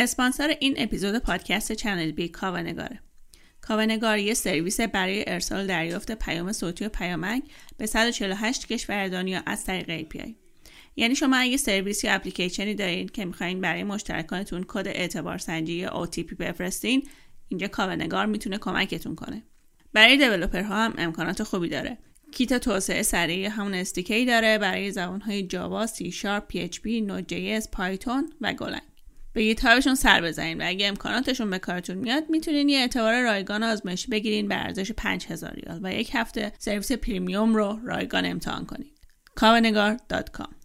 اسپانسر این اپیزود پادکست چنل بی کاوه‌نگاره کاوه‌نگار یه سرویس برای ارسال دریافت پیام صوتی و پیامک به 148 کشور دنیا از طریق API. یعنی شما اگه سرویس یا اپلیکیشنی دارین که می‌خواین برای مشترکانتون کد اعتبار سنجی یا OTP بفرستین اینجا کاوه‌نگار می‌تونه کمکتون کنه برای developer ها هم امکانات خوبی داره کیت توسعه سریع همون SDK داره برای زبانهای جاوا، سی شارپ، پی اچ پی، نود جی پایتون و گولنگ. به گیتهابشون سر بزنین و اگه امکاناتشون به کارتون میاد می‌تونین یه اعتبار رایگان آزمایشی بگیرین به ارزش 5000 ریال و یک هفته سرویس پریمیوم رو رایگان امتحان کنید. کاونگار.com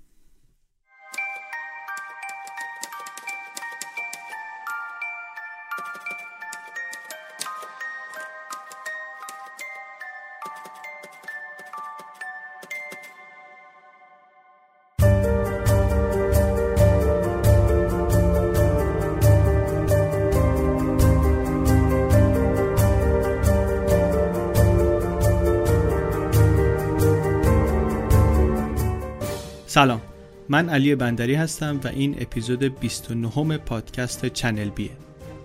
سلام. من علی بندری هستم و این اپیزود 29 پادکست چنل بیه.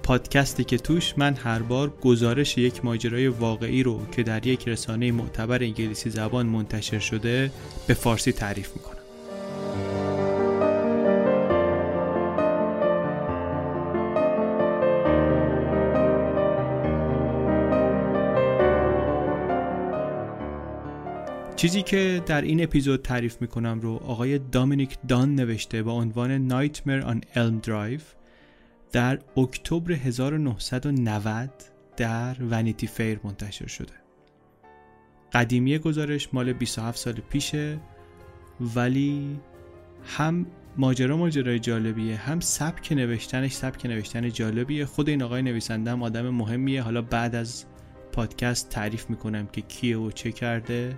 پادکستی که توش من هر بار گزارش یک ماجرای واقعی رو که در یک رسانه معتبر انگلیسی زبان منتشر شده به فارسی تعریف می‌کنم. چیزی که در این اپیزود تعریف می‌کنم رو آقای دامینیک دان نوشته با عنوان Nightmare on Elm Drive در اکتبر 1990 در ونیتی فیر منتشر شده. قدیمی گزارش مال 27 سال پیشه ولی هم ماجرا ماجرای جالبیه هم سبک نوشتنش سبک نوشتن جالبیه. خود این آقای نویسنده هم آدم مهمیه. حالا بعد از پادکست تعریف می‌کنم که کیه و چه کرده.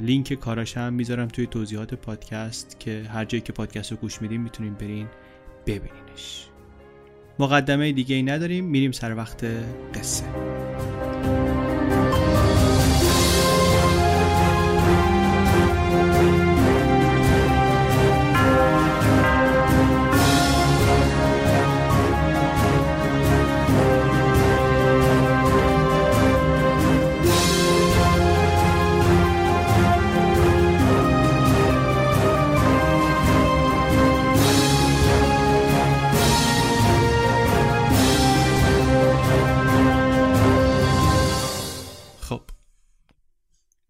لینک کاراش هم می‌ذارم توی توضیحات پادکست که هر جایی که پادکست رو گوش میدین می‌تونین برین ببینینش. مقدمه دیگه ای نداریم میریم سر وقت قصه.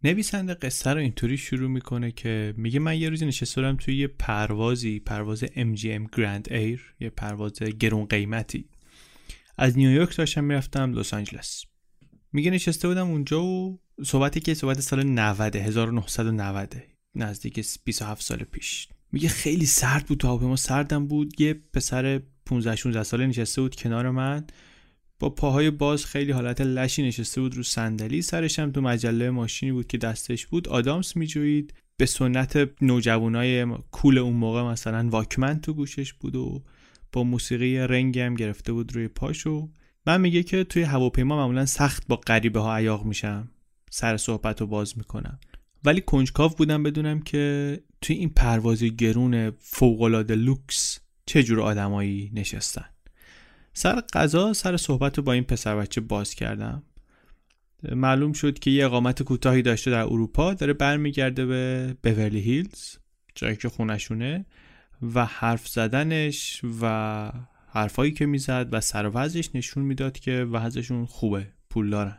نویسنده قصه رو اینطوری شروع می‌کنه که میگه من یه روزی نشسته توی یه پروازی پرواز MGM گرند ایر یه پرواز گرون قیمتی. از نیویورک داشتم می‌رفتم لس آنجلس. میگه نشسته بودم اونجا و صحبتی که صحبت سال 90 1990 نزدیک 27 سال پیش. میگه خیلی سرد بود تو هواپیما سردم بود. یه پسر 15 16 ساله نشسته بود کنار من. با پاهای باز خیلی حالت لشی نشسته بود رو صندلی. سرش هم تو مجله ماشینی بود که دستش بود. آدامس میجوید به سنت نوجوانای کول اون موقع مثلا واکمن تو گوشش بود و با موسیقی رنگی هم گرفته بود روی پاشو من میگه که توی هواپیما معمولا سخت با غریبه ها عیاق میشم. سر صحبت رو باز می‌کنم. ولی کنجکاو بودم بدونم که توی این پرواز گرون فوقالعاده لوکس چه جور آدمایی نشستن. سر قضا سر صحبت رو با این پسر بچه باز کردم. معلوم شد که یه اقامت کوتاهی داشته در اروپا داره برمیگرده به بورلی هیلز جایی که خونشونه و حرف زدنش و حرفایی که می‌زد و سر نشون می‌داد که وضعشون خوبه پول دارن.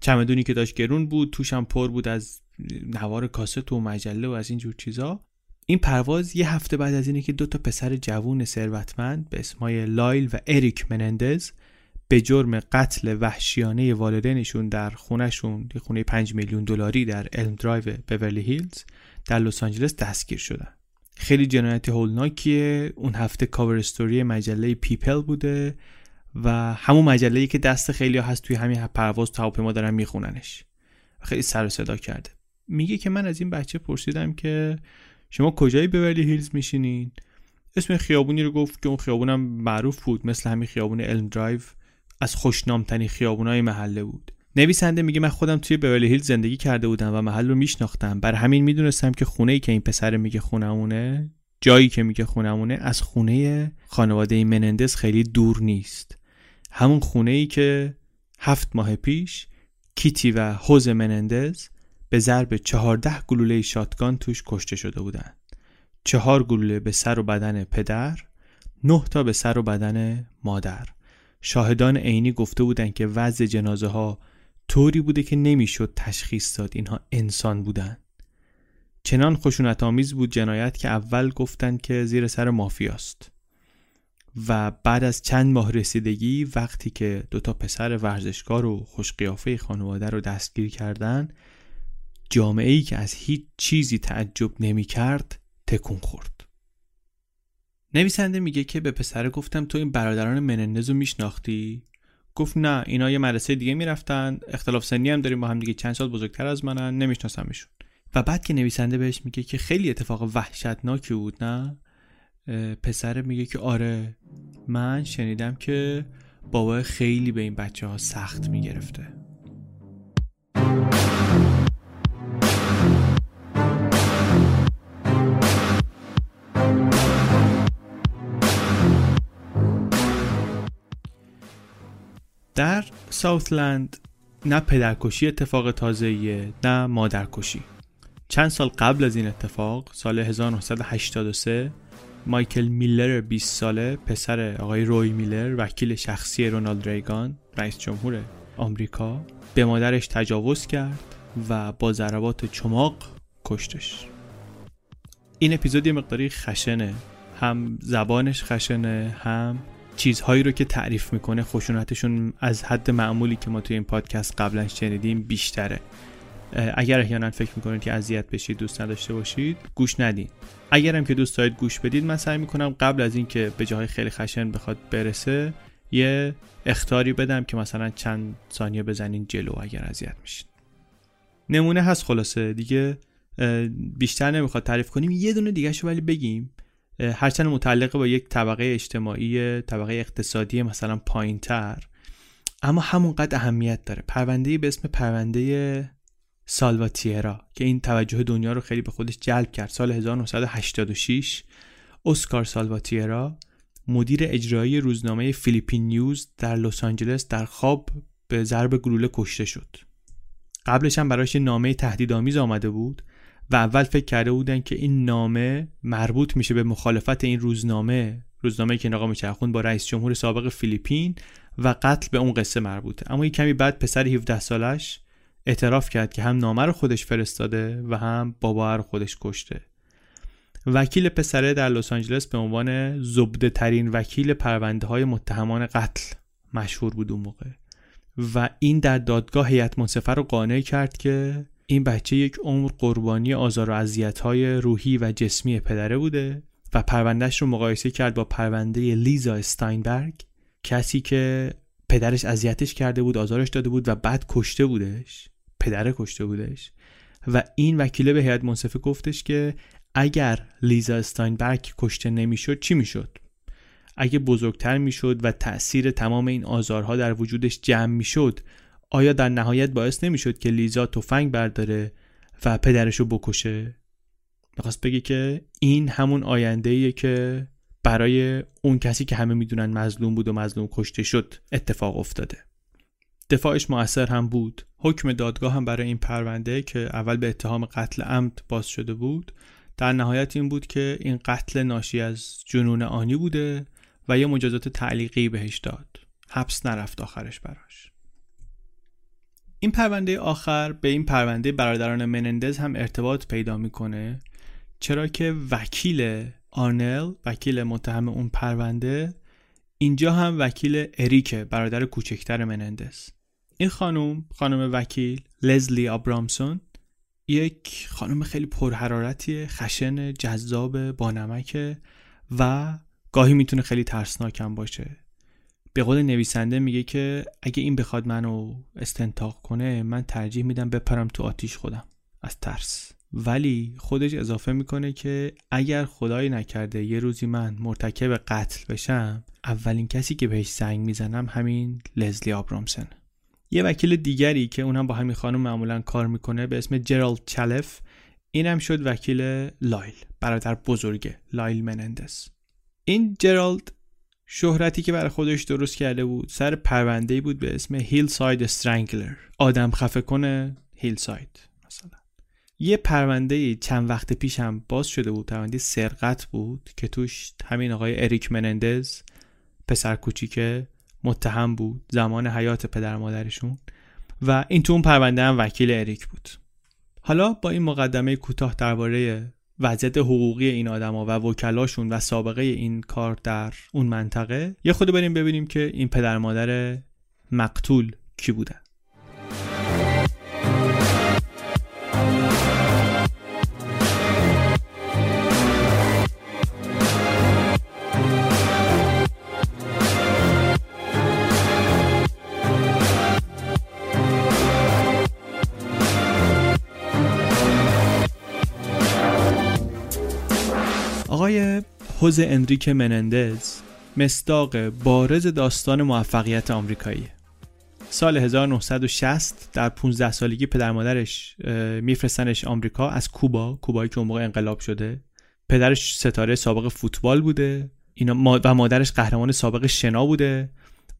چمدونی که داشت گرون بود توشم پر بود از نوار کاست و مجله و از اینجور چیزا. این پرواز یه هفته بعد از اینه که دو تا پسر جوون ثروتمند به اسمای لایل و اریک منندز به جرم قتل وحشیانه والدینشون در خونهشون یه خونه 5 میلیون دلاری در الم درایو بورلی هیلز در لس آنجلس دستگیر شدن. خیلی جنایت هولناکیه. اون هفته cover story مجله پیپل بوده و همون مجله که دست خیلی هست توی همین پرواز تا هواپیما دارن میخوننش. خیلی سر و صدا کرده. میگه که من از این بچه پرسیدم که شما کجایی بورلی هیلز میشینین؟ اسم خیابونی رو گفت که اون خیابونم معروف بود مثل همین خیابون الم درایو از خوشنامترین خیابونای محله بود. نویسنده میگه من خودم توی بورلی هیلز زندگی کرده بودم و محل رو میشناختم. بر همین می‌دونستم که خونه ای که این پسر میگه خونمونه جایی که میگه خونمونه از خونه خانواده منندز خیلی دور نیست. همون خونه ای که هفت ماه پیش کیتی و حوز منندز به ضرب چهارده گلوله شاتگان توش کشته شده بودند. چهار گلوله به سر و بدن پدر نه تا به سر و بدن مادر شاهدان عینی گفته بودند که وضع جنازه ها طوری بوده که نمی‌شد تشخیص داد اینها انسان بودند. چنان خشونت آمیز بود جنایت که اول گفتند که زیر سر مافیاست و بعد از چند ماه رسیدگی وقتی که دوتا پسر ورزشکار و خوشقیافه خانواده رو دستگیر کردن جامعه ای که از هیچ چیزی تعجب نمی کرد تکون خورد. نویسنده میگه که به پسر گفتم تو این برادران منندز رو میشناختی؟ گفت نه اینا یه مدرسه دیگه می‌رفتن اختلاف سنی هم داریم با هم دیگه چند سال بزرگتر از منن نمیشناسمشون. و بعد که نویسنده بهش میگه که خیلی اتفاق وحشتناکی بود نه؟ پسر میگه که آره من شنیدم که بابا خیلی به این بچه ها سخت می‌گرفته. در ساوثلند نه پدرکشی اتفاق تازهیه نه مادرکشی. چند سال قبل از این اتفاق سال 1983 مایکل میلر 20 ساله پسر آقای روی میلر وکیل شخصی رونالد ریگان رئیس جمهور آمریکا به مادرش تجاوز کرد و با ضربات چماق کشتش. این اپیزود یه مقداری خشنه. هم زبانش خشنه هم چیزهایی رو که تعریف می‌کنه خشونتشون از حد معمولی که ما توی این پادکست قبلا شنیدیم بیشتره. اگر احیانا فکر می‌کنید که اذیت بشید دوست نداشته باشید گوش ندین. اگرم که دوست دارید گوش بدید من سعی می‌کنم قبل از اینکه به جاهای خیلی خشن بخواد برسه یه اختاری بدم که مثلا چند ثانیه بزنین جلو اگر اذیت میشید. نمونه هست خلاصه دیگه بیشتر نمی‌خواد تعریف کنیم. یه دونه دیگه ولی بگیم. هرچند متعلق با یک طبقه اجتماعی طبقه اقتصادی مثلا پایین تر اما همونقدر اهمیت داره. پرونده به اسم پرونده سالواتیرا که این توجه دنیا رو خیلی به خودش جلب کرد. سال 1986 اسکار سالواتیرا مدیر اجرایی روزنامه فیلیپین نیوز در لس آنجلس در خواب به ضرب گلوله کشته شد. قبلش هم برایش نامه تهدیدآمیز آمده بود. و اول فکر کرده بودن که این نامه مربوط میشه به مخالفت این روزنامه روزنامه که نقا میچرخوند با رئیس جمهور سابق فیلیپین و قتل به اون قصه مربوطه. اما یک کمی بعد پسر 17 سالش اعتراف کرد که هم نامه رو خودش فرستاده و هم بابا رو خودش کشته. وکیل پسره در لس آنجلس به عنوان زبده ترین وکیل پرونده های متهمان قتل مشهور بود اون موقع. و این در دادگاه هیئت منصفه رو قانع کرد که این بچه یک عمر قربانی آزار و های روحی و جسمی پدره بوده و پروندهش رو مقایسه کرد با پرونده لیزا استاینبرگ کسی که پدرش اذیتش کرده بود آزارش داده بود و بعد کشته بودش پدره کشته بودش. و این وکیله به هیئت منصفه گفتش که اگر لیزا استاینبرگ کشته نمی‌شد چی می‌شد؟ اگه بزرگتر می‌شد و تاثیر تمام این آزارها در وجودش جمع می‌شد آیا در نهایت باعث نمی‌شد که لیزا تفنگ برداره و پدرش رو بکشه؟ می‌خواست بگه که این همون آینده ایه که برای اون کسی که همه می‌دونن مظلوم بود و مظلوم کشته شد اتفاق افتاده. دفاعش موثر هم بود. حکم دادگاه هم برای این پرونده که اول به اتهام قتل عمد باز شده بود در نهایت این بود که این قتل ناشی از جنون آنی بوده و یه مجازات تعلیقی بهش داد. حبس نرفت آخرش براش. این پرونده آخر به این پرونده برادران منندز هم ارتباط پیدا می‌کنه چرا که وکیل آرنل وکیل متهم اون پرونده اینجا هم وکیل اریکه برادر کوچکتر منندز. این خانم خانم وکیل لزلی آبرامسون یک خانم خیلی پرحرارتی خشن جذاب بانمکه و گاهی می‌تونه خیلی ترسناکم باشه. به قول نویسنده میگه که اگه این بخواد منو استنتاق کنه من ترجیح میدم بپرم تو آتیش خودم از ترس. ولی خودش اضافه می‌کنه که اگر خدایی نکرده یه روزی من مرتکب قتل بشم اولین کسی که بهش زنگ می‌زنم همین لزلی آبرامسن. یه وکیل دیگری که اونم با همین خانم معمولا کار می‌کنه به اسم جرالد چلف اینم شد وکیل لایل برادر بزرگه لایل منندس. این جرالد شهرتی که برای خودش درست کرده بود سر پرونده بود به اسم Hillside Strangler آدم خفه کنه هیل ساید مثلا. یه پرونده چند وقت پیش هم باز شده بود پرونده سرقت بود که توش همین آقای اریک منندز پسر کوچیکه متهم بود زمان حیات پدر مادرشون و این تو اون پرونده هم وکیل اریک بود. حالا با این مقدمه کوتاه درباره وضعیت حقوقی این آدما و وکلاشون و سابقه این کار در اون منطقه. یه خود بریم ببینیم که این پدر مادر مقتول کی بودن. آقای حوز اندریک منندز مستاق بارز داستان موفقیت آمریکایی. سال 1960 در 15 سالگی پدر مادرش میفرستنش آمریکا از کوبا کوبایی که اون موقع انقلاب شده. پدرش ستاره سابق فوتبال بوده. اینا و مادرش قهرمان سابق شنا بوده.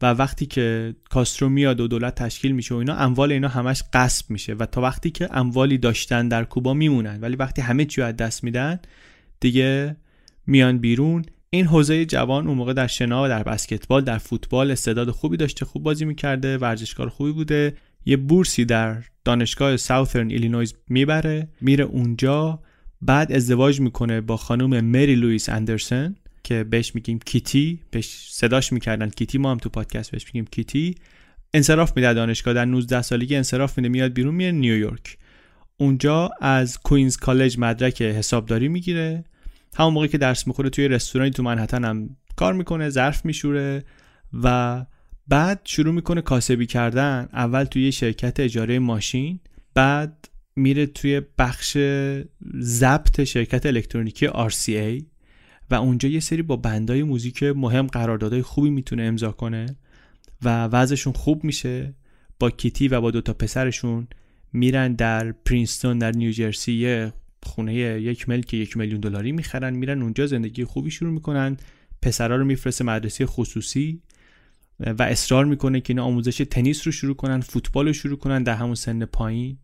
و وقتی که کاسترو میاد و دولت تشکیل میشه و اینا اموال اینا همش غصب میشه. و تا وقتی که اموالی داشتن در کوبا میمونن. ولی وقتی همه چی از دست میدن دیگه میان بیرون. این خوزه جوان اون موقع در شنا و در بسکتبال در فوتبال استعداد خوبی داشته خوب بازی می‌کرده ورزشکار خوبی بوده. یه بورسی در دانشگاه ساوثرن ایلینویز می‌بره میره اونجا. بعد ازدواج می‌کنه با خانم مری لوئیس اندرسن که بهش میگیم کیتی. بهش صداش می‌کردن کیتی. ما هم تو پادکست بهش میگیم کیتی. انصراف میده دانشگاه. در 19 سالگی انصراف میده میاد بیرون میره نیویورک. اونجا از کوینز کالج مدرک حسابداری می‌گیره. همون موقعی که درس می‌خوره توی رستورانی تو منحتن هم کار می‌کنه ظرف میشوره و بعد شروع می‌کنه کاسبی کردن. اول توی شرکت اجاره ماشین بعد میره توی بخش ضبط شرکت الکترونیکی RCA و اونجا یه سری با بندای موزیک مهم قراردادهای خوبی می‌تونه امضا کنه و وضعشون خوب میشه. با کیتی و با دوتا پسرشون میرن در پرینستون در نیوجرسی خونه یک ملک یک میلیون دلاری می‌خرن میرن اونجا زندگی خوبی شروع می‌کنن. پسرا رو میفرسته مدرسه خصوصی و اصرار می‌کنه که اینا آموزش تنیس رو شروع کنن فوتبال رو شروع کنن در همون سن پایین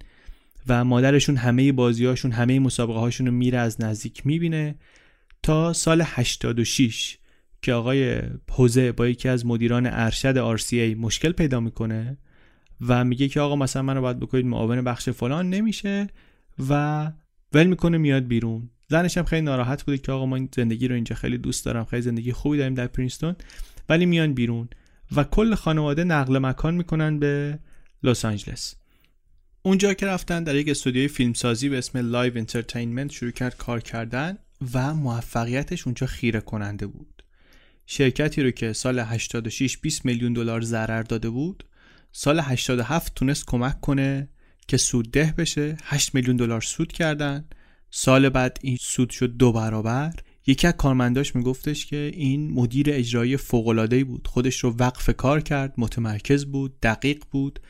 و مادرشون همه بازیهاشون همه مسابقه هاشون رو میره از نزدیک می‌بینه تا سال 86 که آقای خوزه با یکی از مدیران ارشد RCA مشکل پیدا می‌کنه و میگه که آقا مثلا منو باید بکنید معاون بخش فلان نمیشه و ول می‌کنه میاد بیرون. زنش هم خیلی ناراحت بوده که آقا این زندگی رو اینجا خیلی دوست دارم خیلی زندگی خوبی داریم در پرینستون ولی میان بیرون و کل خانواده نقل مکان می‌کنن به لس آنجلس. اونجا که رفتن در یک استودیوی فیلمسازی به اسم Live Entertainment شروع کرد کار کردن و موفقیتش اونجا خیره کننده بود. شرکتی رو که سال 86 20 میلیون دلار ضرر داده بود سال 87 تونست کمک کنه که سودده بشه 8 میلیون دلار سود کردن. سال بعد این سود شد دو برابر. یکی از کارمنداش میگفتش که این مدیر اجرایی فوق بود. خودش رو وقف کار کرد متمرکز بود دقیق بود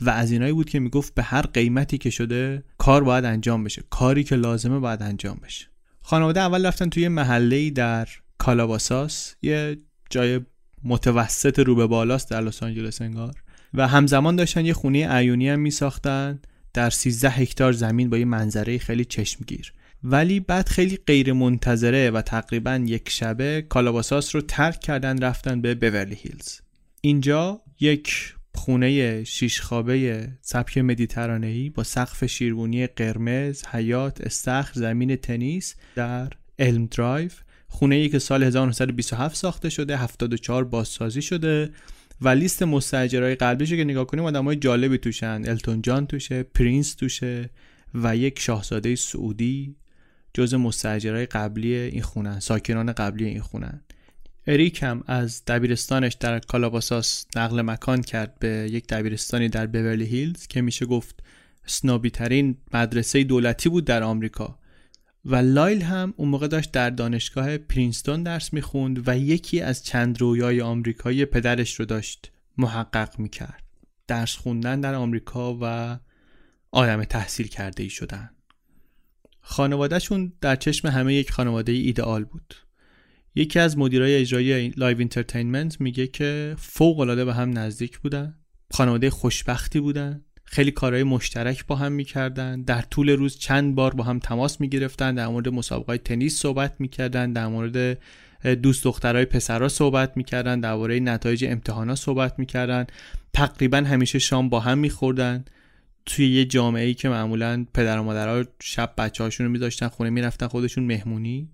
و از اینایی بود که می‌گفت به هر قیمتی که شده کار باید انجام بشه. کاری که لازمه باید انجام بشه. خانواده اول رفتن توی محله در کالاباساس یه جای متوسط رو به بالاست در لس آنجلس انگار. و همزمان داشتن یه خونه عیونی هم می ساختن در 13 هکتار زمین با یه منظره خیلی چشمگیر. ولی بعد خیلی غیر منتظره و تقریبا یک شبه کالاباساس رو ترک کردن رفتن به بورلی هیلز. اینجا یک خونه شیش خوابه سبک مدیترانه‌ای با سقف شیروانی قرمز، حیات، استخر، زمین تنیس در الم درایو خونه ای که سال 1927 ساخته شده 74 بازسازی شده. و لیست مستاجرای قبلیشو که نگاه کنیم آدمای جالبی توشن. التون جان توشه پرینس توشه و یک شاهزاده سعودی جز مستاجرای قبلی این خونن ساکنان قبلی این خونن. اریک هم از دبیرستانش در کالاباساس نقل مکان کرد به یک دبیرستانی در بورلی هیلز که میشه گفت snobby ترین مدرسه دولتی بود در آمریکا. و لایل هم اون موقع داشت در دانشگاه پرینستون درس می‌خوند و یکی از چند رویای آمریکایی پدرش رو داشت محقق می‌کرد. درس خوندن در آمریکا و آدم تحصیل کرده ای شدن. خانوادهشون در چشم همه یک خانواده ایدئال بود. یکی از مدیرای اجرایی Live Entertainment میگه که فوق العاده به هم نزدیک بودن. خانواده خوشبختی بودن. خیلی کارهای مشترک با هم می‌کردن. در طول روز چند بار با هم تماس می‌گرفتن در مورد مسابقات تنیس صحبت می‌کردن در مورد دوست دخترای پسرا صحبت می‌کردن درباره نتایج امتحانا صحبت می‌کردن. تقریبا همیشه شام با هم میخوردن. توی یه جامعه ای که معمولا پدر و مادرها شب بچه هاشون رو میذاشتن خونه می‌رفتن خودشون مهمونی.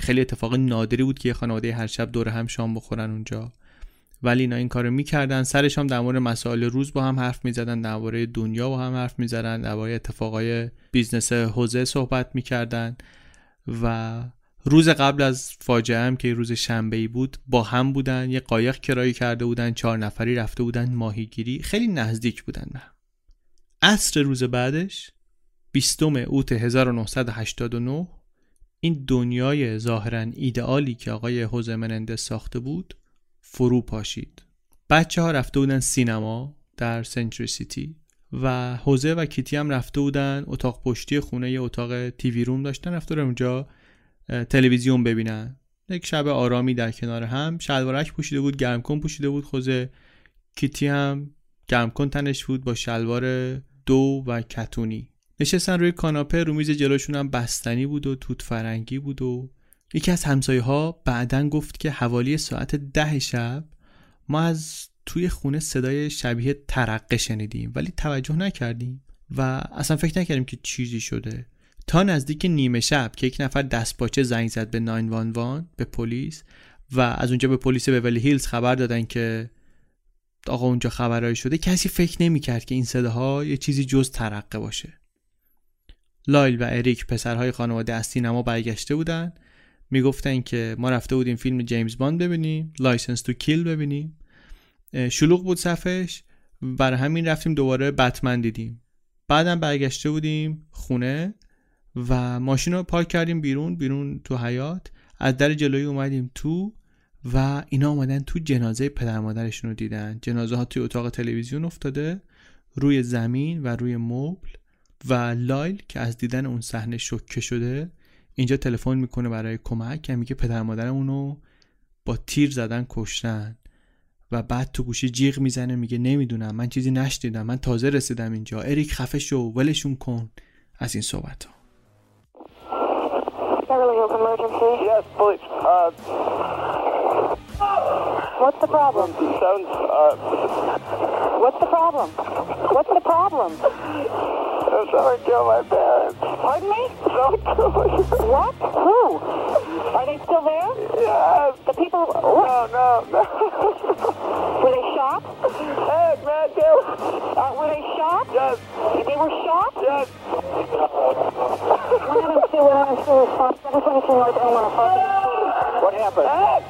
خیلی اتفاق نادری بود که یه خانواده هر شب دور هم شام بخورن اونجا. ولی اینا این کارو می‌کردن. سرش هم در مورد مسائل روز با هم حرف می‌زدن درباره دنیا با هم حرف می‌زدن درباره اتفاقای بیزنس خوزه صحبت می‌کردن و روز قبل از فاجعه هم که روز شنبه ای بود با هم بودن یه قایق کرایه کرده بودن چهار نفری رفته بودن ماهیگیری. خیلی نزدیک بودن به عصر روز بعدش 20 اوت 1989 این دنیای ظاهرا ایدئالی که آقای خوزه منندز ساخته بود فرو پاشید. بچه ها رفته بودن سینما در سنچری سیتی و حوزه و کیتی هم رفته بودن اتاق پشتی خونه یه اتاق تیوی روم داشتن رفته اونجا تلویزیون ببینن. یک شب آرامی در کنار هم شلوارک پوشیده بود گرمکن پوشیده بود خوزه کیتی هم گرمکن تنش بود با شلوار دو و کتونی. نشستن روی کاناپه رو میز جلوشون هم بستنی بود و توت فرنگی بود و یکی از همسایه ها بعدا گفت که حوالی ساعت ده شب ما از توی خونه صدای شبیه ترقه شنیدیم ولی توجه نکردیم و اصلا فکر نکردیم که چیزی شده. تا نزدیک نیمه شب که یک نفر دستپاچه زنگ زد به 911 به پلیس و از اونجا به پلیس ولی هیلز خبر دادن که آقا اونجا خبرهایی شده کسی فکر نمی‌کرد که این صداها یه چیزی جز ترقه باشه. لایل و اریک پسرهای خانواده از سینما برگشته بودن می‌گفتن که ما رفته بودیم فیلم جیمز باند ببینیم Licence to Kill ببینیم. شلوغ بود صفش برای همین رفتیم دوباره بتمن دیدیم. بعدم برگشته بودیم خونه و ماشین رو پارک کردیم بیرون بیرون تو حیات از در جلویی اومدیم تو و اینا آمدن تو جنازه پدر مادرشون رو دیدن. جنازه ها توی اتاق تلویزیون افتاده روی زمین و روی مبل و لایل که از دیدن اون صحنه شوکه شده اینجا تلفن می‌کنه برای کمک که میگه پدر مادر اونو با تیر زدن کشتن و بعد تو گوشی جیغ می‌زنه میگه نمی‌دونم من چیزی نشدیدم من تازه رسیدم اینجا اریک خفه شو ولشون کن از این صحبت ها What's the problem? Sounds, uh... What's the problem? What's the problem? Someone killed my parents. Pardon me? What? Who? Are they still there? Yes. The people... No, no, no. were they shot? Yes, man, they were... Uh, were they shot? Yes. They were shot? Yes. 102, 102, response, 722 North Elmore. What happened? Hey,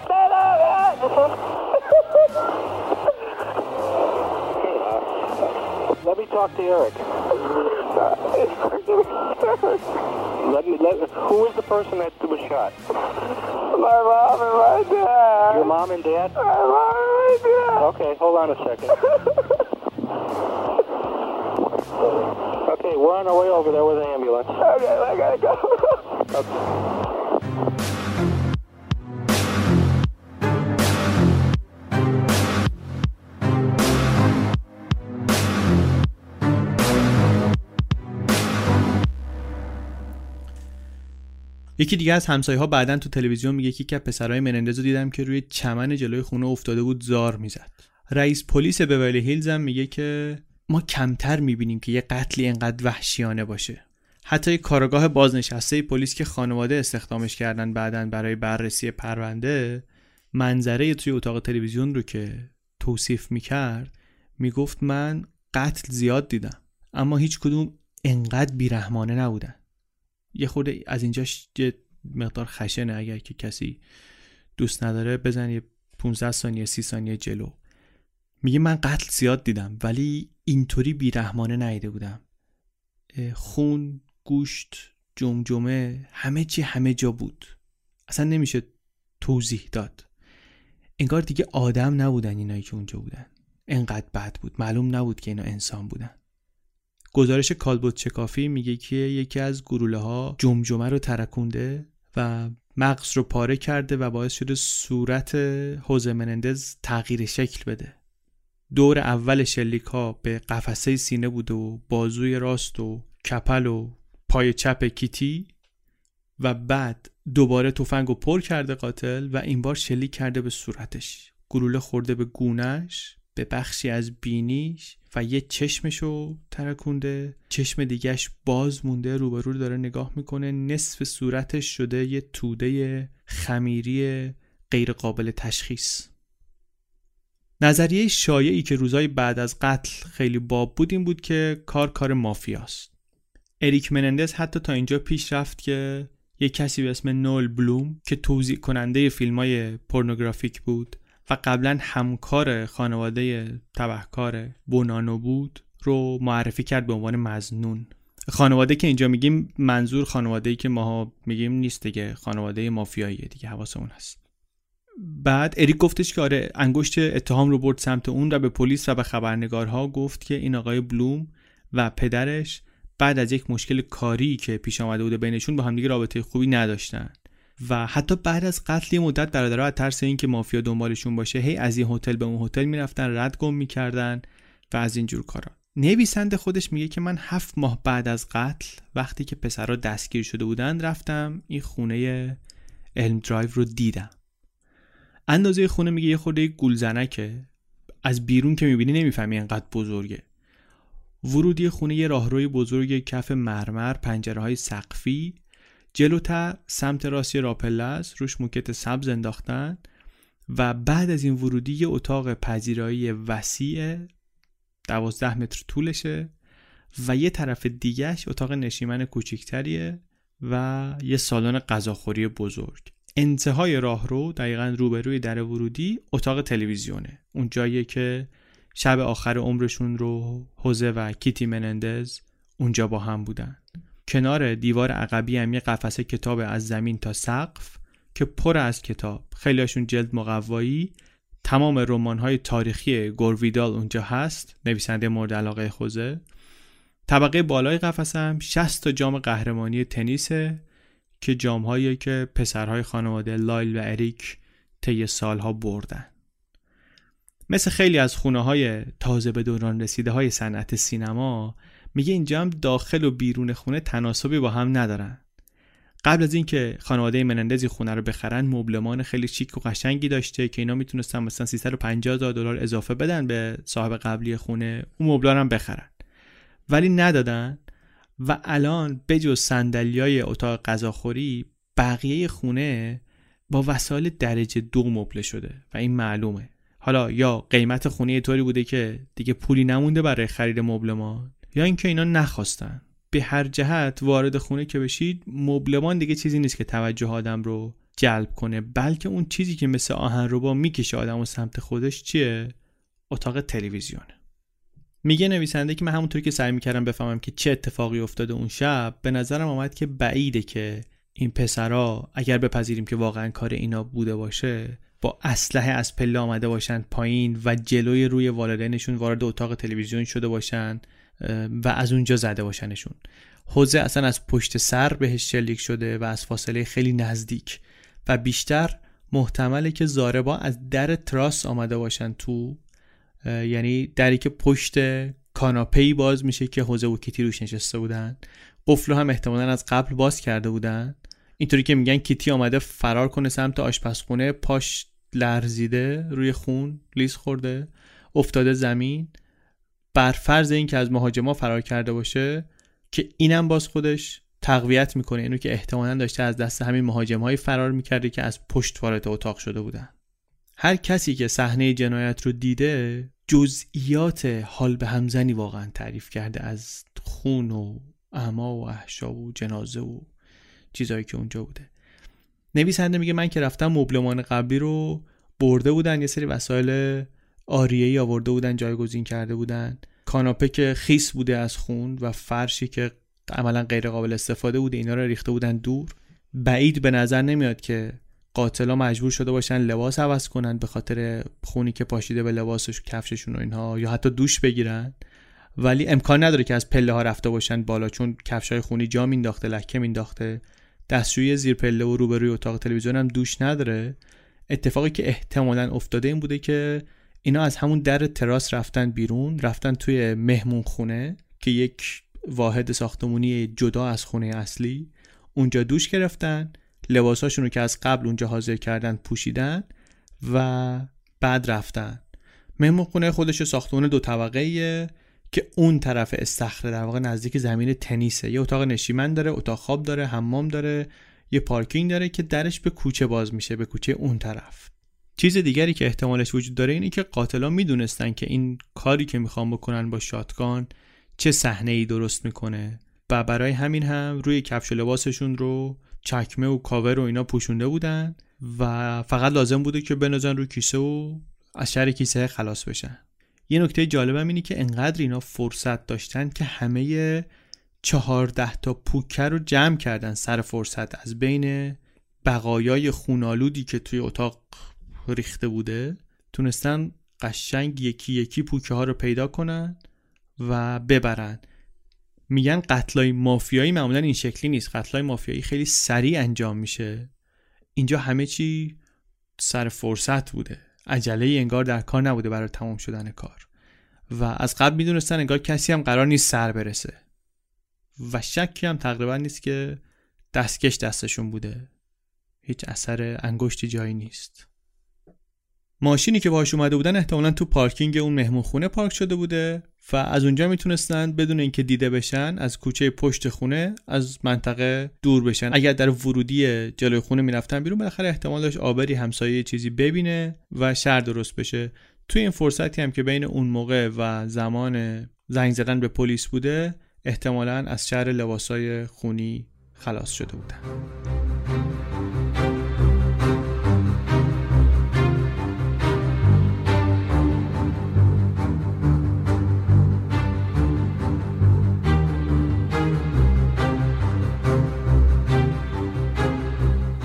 let me talk to Eric. Let me, let, who is the person that was shot? My mom and my dad. Your mom and dad? My mom and my dad. Okay, hold on a second. okay, we're on our way over there with the ambulance. Okay, I gotta go. okay. یکی دیگه از همسایه ها بعدا تو تلویزیون میگه که پسرای منندز رو دیدم که روی چمن جلوی خونه افتاده بود زار می‌زد. رئیس پلیس بورلی هیلز هم میگه که ما کمتر می‌بینیم که یه قتلی انقدر وحشیانه باشه. حتی کارگاه بازنشسته پلیس که خانواده استخدامش کردن بعدا برای بررسی پرونده منظره توی اتاق تلویزیون رو که توصیف می‌کرد می‌گفت من قتل زیاد دیدم. اما هیچ کدوم انقدر بیرحمانه نبودن. یه خورده از اینجاش یه مقدار خشنه. اگر که کسی دوست نداره بزن یه 15 ثانیه 30 ثانیه جلو. میگه من قتل زیاد دیدم ولی اینطوری بیرحمانه نیده بودم. خون گوشت جمجمه همه چی همه جا بود. اصلا نمیشه توضیح داد. انگار دیگه آدم نبودن اینایی که اونجا بودن. انقدر بد بود. معلوم نبود که اینا انسان بودن. گزارش کالبوت چکافی میگه که یکی از گروله ها جمجمه رو ترکونده و مغز رو پاره کرده و باعث شده صورت حوزه منندز تغییر شکل بده. دور اول شلیک ها به قفسه سینه بود و بازوی راست و کپل و پای چپ کیتی و بعد دوباره تفنگ رو پر کرده قاتل و این بار شلیک کرده به صورتش. گلوله خورده به گونش به بخشی از بینیش و یه چشمشو ترکونده چشم دیگهش باز مونده روبرو داره نگاه می‌کنه نصف صورتش شده یه توده خمیری غیر قابل تشخیص. نظریه شایعی که روزای بعد از قتل خیلی باب بود این بود که کار کار مافیاست. اریک منندز حتی تا اینجا پیش رفت که یه کسی به اسم نول بلوم که توضیح کننده فیلم های پورنوگرافیک بود و قبلا همکار خانواده تبهکار بونانو بود رو معرفی کرد به عنوان مزنون. خانواده که اینجا میگیم منظور خانواده که ماها میگیم نیست دیگه خانواده مافیاییه دیگه حواسمون هست. بعد اریک گفتش که آره انگشت اتهام رو برد سمت اون و به پلیس و به خبرنگارها گفت که این آقای بلوم و پدرش بعد از یک مشکل کاری که پیش آمده بوده بینشون با همدیگه رابطه خوبی نداشتن. و حتی بعد از قتل مدت برادرها از ترس اینکه مافیا دنبالشون باشه هی از این هتل به اون هتل می‌رفتن رد گم می‌کردن و از این جور کارا. نویسنده خودش میگه که من هفت ماه بعد از قتل وقتی که پسرها دستگیر شده بودن رفتم این خونه علم درایو رو دیدم. اندازه خونه میگه یه خورده گولزنکه از بیرون که می‌بینی نمی‌فهمی انقدر بزرگه. ورودی خونه یه راهروی بزرگ کف مرمر پنجره های سقفی جلوتر سمت راستی راپله است روش موکت سبز انداختن و بعد از این ورودی یه اتاق پذیرایی وسیع دوازده متر طولشه و یه طرف دیگهش اتاق نشیمن کوچیکتریه و یه سالن غذاخوری بزرگ. انتهای راهرو دقیقا روبروی در ورودی اتاق تلویزیونه. اون جاییه که شب آخر عمرشون رو حوزه و کیتی منندز اونجا با هم بودن. کنار دیوار عقبی هم یه قفسه کتاب از زمین تا سقف که پر از کتاب. خیلیاشون جلد مقوایی. تمام رمان تاریخی گورویدال اونجا هست. نویسنده مورد علاقه خوزه. طبقه بالای قفسه هم 60 تا جام قهرمانی تنیسه که جامهایی که پسرهای خانواده لایل و اریک طی سالها بردن. مثل خیلی از خونه های تازه به دوران رسیده های صنعت سینما میگه اینجا هم داخل و بیرون خونه تناسبی با هم ندارن. قبل از اینکه خانواده منندزی خونه رو بخرن مبلمان خیلی شیک و قشنگی داشته که اینا می‌تونستن مثلا 350 هزار دلار اضافه بدن به صاحب قبلی خونه اون مبلا هم بخرن. ولی ندادن و الان بجز صندلیای اتاق غذاخوری بقیه خونه با وسایل درجه دو مبله شده و این معلومه. حالا یا قیمت خونه طوری بوده که دیگه پولی نمونده برای خرید مبلمان یا اینکه اینا نخواستن. به هر جهت وارد خونه که بشید مبلمان دیگه چیزی نیست که توجه آدم رو جلب کنه بلکه اون چیزی که مثل آهن رو می‌کشه آدم و سمت خودش چیه؟ اتاق تلویزیونه. میگه نویسنده که من همونطوری که سعی می‌کردم بفهمم که چه اتفاقی افتاده اون شب به نظرم آمد که بعیده که این پسرا اگر بپذیریم که واقعا کار اینا بوده باشه با اسلحه از پله آمده باشن پایین و جلوی روی والدینشون وارد اتاق تلویزیون شده باشن و از اونجا زده باشنشون. حوزه اصلا از پشت سر بهش شلیک شده و از فاصله خیلی نزدیک. و بیشتر محتمله که زاربا از در تراس آمده باشن تو یعنی دری که پشت کاناپهی باز میشه که حوزه و کیتی روش نشسته بودن. قفل هم احتمالا از قبل باز کرده بودن. اینطوری که میگن کیتی آمده فرار کنه سمت آشپزخونه پاش لرزیده روی خون لیز خورده افتاده زمین. بر فرض اینکه از مهاجما فرار کرده باشه که اینم باز خودش تقویت می‌کنه. اینو که احتمالا داشته از دست همین مهاجمهایی فرار می‌کرده که از پشت وارد اتاق شده بودن. هر کسی که صحنه جنایت رو دیده جزئیات حال به همزنی واقعا تعریف کرده از خون و اعما و احشا و جنازه و چیزهایی که اونجا بوده. نویسنده میگه من که رفتم مبلمان قبلی رو برده بودن یه سری وسایل آریه آورده بودن جایگزین کرده بودن. کاناپه که خیس بوده از خون و فرشی که عملا غیر قابل استفاده بوده اینا رو ریخته بودن دور. بعید به نظر نمیاد که قاتلا مجبور شده باشن لباس عوض کنن به خاطر خونی که پاشیده به لباسش کفششون و اینها یا حتی دوش بگیرن. ولی امکان نداره که از پله ها رفته باشن بالا چون کفش های خونی جا مینداخته لکه مینداخته دستشویی زیر پله و روبروی اتاق تلویزیون هم دوش نداره. اتفاقی که احتمالا افتاده این بوده که اینا از همون در تراس رفتن بیرون رفتن توی مهمون خونه که یک واحد ساختمونی جدا از خونه اصلی. اونجا دوش گرفتن لباساشون رو که از قبل اونجا حاضر کردن پوشیدن و بعد رفتن. مهمون خونه خودش ساختمون دو طبقه که اون طرف استخره در واقع نزدیک زمین تنیسه. یه اتاق نشیمن داره اتاق خواب داره حمام داره یه پارکینگ داره که درش به کوچه باز میشه به کوچه اون طرف. چیز دیگری که احتمالش وجود داره اینه که قاتلان می‌دونستن که این کاری که می‌خوان بکنن با شاتگان چه صحنه ای درست می‌کنه و برای همین هم روی کفش و لباسشون رو چکمه و کاور و اینا پوشونده بودن و فقط لازم بوده که بنازن رو کیسه و از شر کیسه خلاص بشن. یه نکته جالبم اینه که انقدر اینا فرصت داشتن که همه چهارده تا پوکه رو جمع کردن سر فرصت. از بین بقایای خونالودی که توی اتاق ریخته بوده تونستن قشنگ یکی یکی پوکه ها رو پیدا کنن و ببرن. میگن قتلای مافیایی معمولا این شکلی نیست. قتلای مافیایی خیلی سریع انجام میشه. اینجا همه چی سر فرصت بوده. عجله انگار در کار نبوده برای تمام شدن کار. و از قبل می‌دونستن انگار کسی هم قرار نیست سر برسه. و شکی هم تقریبا نیست که دستکش دستشون بوده. هیچ اثر انگشتی جایی نیست. ماشینی که باهاش اومده بودن احتمالا تو پارکینگ اون مهمون خونه پارک شده بوده و از اونجا می‌تونستن بدون اینکه دیده بشن از کوچه پشت خونه از منطقه دور بشن. اگر در ورودی جلوی خونه می‌رفتن بیرون بالاخره احتمال داشت آبری همسایه چیزی ببینه و شر درست بشه. توی این فرصتی هم که بین اون موقع و زمان زنگ زدن به پلیس بوده احتمالا از شر لباسای خونی خلاص شده بودن.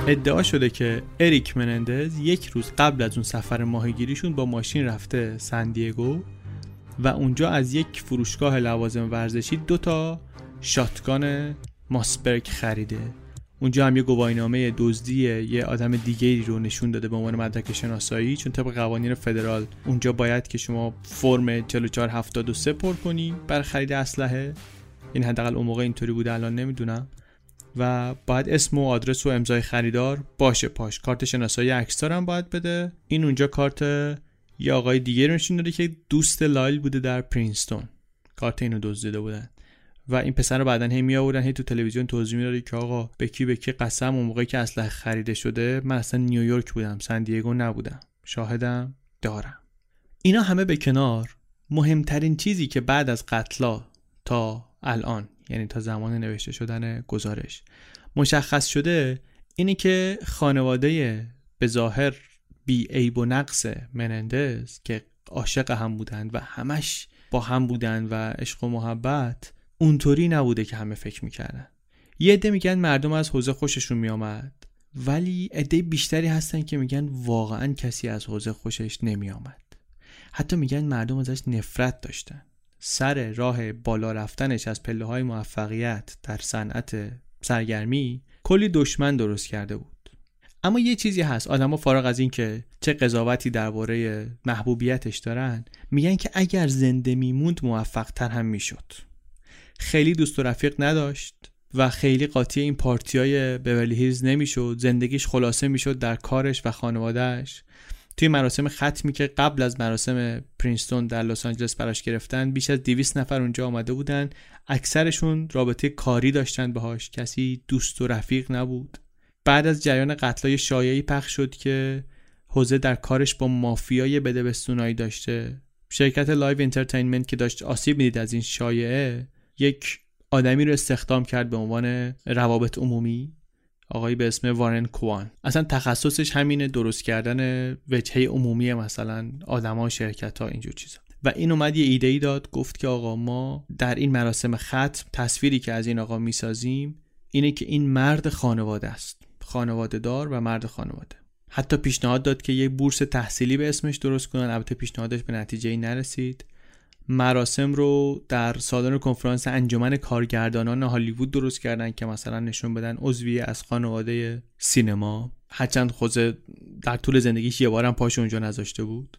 ادعا شده که اریک منندز یک روز قبل از اون سفر ماهیگیریشون با ماشین رفته سندیگو و اونجا از یک فروشگاه لوازم ورزشی دو تا شاتگان ماسبرگ خریده. اونجا هم یه گواهینامه دزدی یه آدم دیگری رو نشون داده به عنوان مدرک شناسایی چون طبق قوانین فدرال اونجا باید که شما فرم 4473 پر کنی برای خرید اسلحه. این حداقل اون موقع اینطوری بوده الان نمی‌دونم. و باید اسم و آدرس و امضای خریدار باشه. پاش. کارت شناسایی اکستار هم باید بده. این اونجا کارت یه آقای دیگه رو نشون داده که دوست لایل بوده در پرینستون. کارت اینو دزدیده بودن. و این پسر رو بعدا هی می آوردن هی تو تلویزیون توضیح می‌داد که آقا به کی به کی قسم اون موقعی که اسلحه خریده شده من اصلا نیویورک بودم سن دیگو نبودم. شاهدم دارم. اینا همه به کنار مهمترین چیزی که بعد از قتلا تا الان یعنی تا زمان نوشته شدن گزارش. مشخص شده اینی که خانواده به ظاهر بی عیب و نقص منندز که عاشق هم بودند و همش با هم بودند و عشق و محبت اونطوری نبوده که همه فکر می‌کردن. یه عده میگن مردم از حوزه خوششون میامد ولی عده بیشتری هستن که میگن واقعا کسی از حوزه خوشش نمیامد حتی میگن مردم ازش نفرت داشتن. سر راه بالا رفتنش از پله های موفقیت در صنعت سرگرمی کلی دشمن درست کرده بود. اما یه چیزی هست. آدما فارغ از این که چه قضاوتی درباره محبوبیتش دارن میگن که اگر زنده میموند موفق تر هم می‌شد. خیلی دوست و رفیق نداشت و خیلی قاطی این پارتی های بورلی هیلز نمی‌شد. زندگیش خلاصه می‌شد در کارش و خانوادهش توی مراسم ختمی که قبل از مراسم پرینستون در لس آنجلس براش گرفتن بیش از 200 نفر اونجا آمده بودن. اکثرشون رابطه کاری داشتن باهاش. کسی دوست و رفیق نبود. بعد از جریان قتلا یه شایعه ای پخش شد که خوزه در کارش با مافیای بده بستونایی داشته. شرکت Live Entertainment که داشت آسیب می‌دید از این شایعه یک آدمی رو استخدام کرد به عنوان روابط عمومی. آقایی به اسم وارن کوان. اصلا تخصصش همینه درست کردن وجهه عمومی مثلا آدما شرکت ها اینجور چیزا. و این اومد یه ایده ای داد گفت که آقا ما در این مراسم ختم تصویری که از این آقا می‌سازیم اینه که این مرد خانواده است. خانواده دار و مرد خانواده. حتی پیشنهاد داد که یه بورس تحصیلی به اسمش درست کنن. البته پیشنهادش به نتیجه ای نرسید. مراسم رو در سالن کنفرانس انجمن کارگردانان هالیوود درست کردن که مثلا نشون بدن عضوی از خانواده سینما. هرچند خوزه در طول زندگیش یه بارم پاش اونجا نذاشته بود.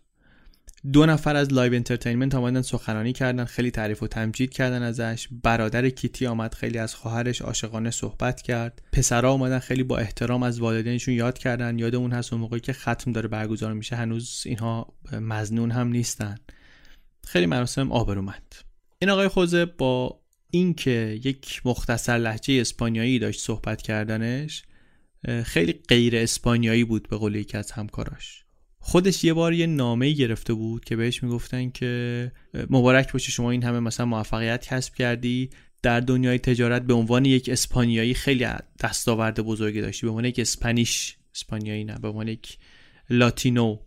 دو نفر از Live Entertainment آمدن سخنرانی کردن خیلی تعریف و تمجید کردن ازش. برادر کیتی آمد خیلی از خواهرش عاشقانه صحبت کرد. پسرها آمدن خیلی با احترام از والدینشون یاد کردن. یادمون هست اون موقعی که ختم داره برگزار میشه. هنوز اینها مظنون هم نیستن. خیلی مراسم آبرومند این آقای خوزه با اینکه یک مختصر لحجه اسپانیایی داشت صحبت کردنش خیلی غیر اسپانیایی بود به قول یکی از همکاراش. خودش یه بار یه نامه گرفته بود که بهش می‌گفتن که مبارک باشه شما این همه مثلا موفقیت کسب کردی. در دنیای تجارت به عنوان یک اسپانیایی خیلی دستاورد بزرگی داشتی. به عنوان یک اسپانیش اسپانیایی نه به عنوان یک لاتینو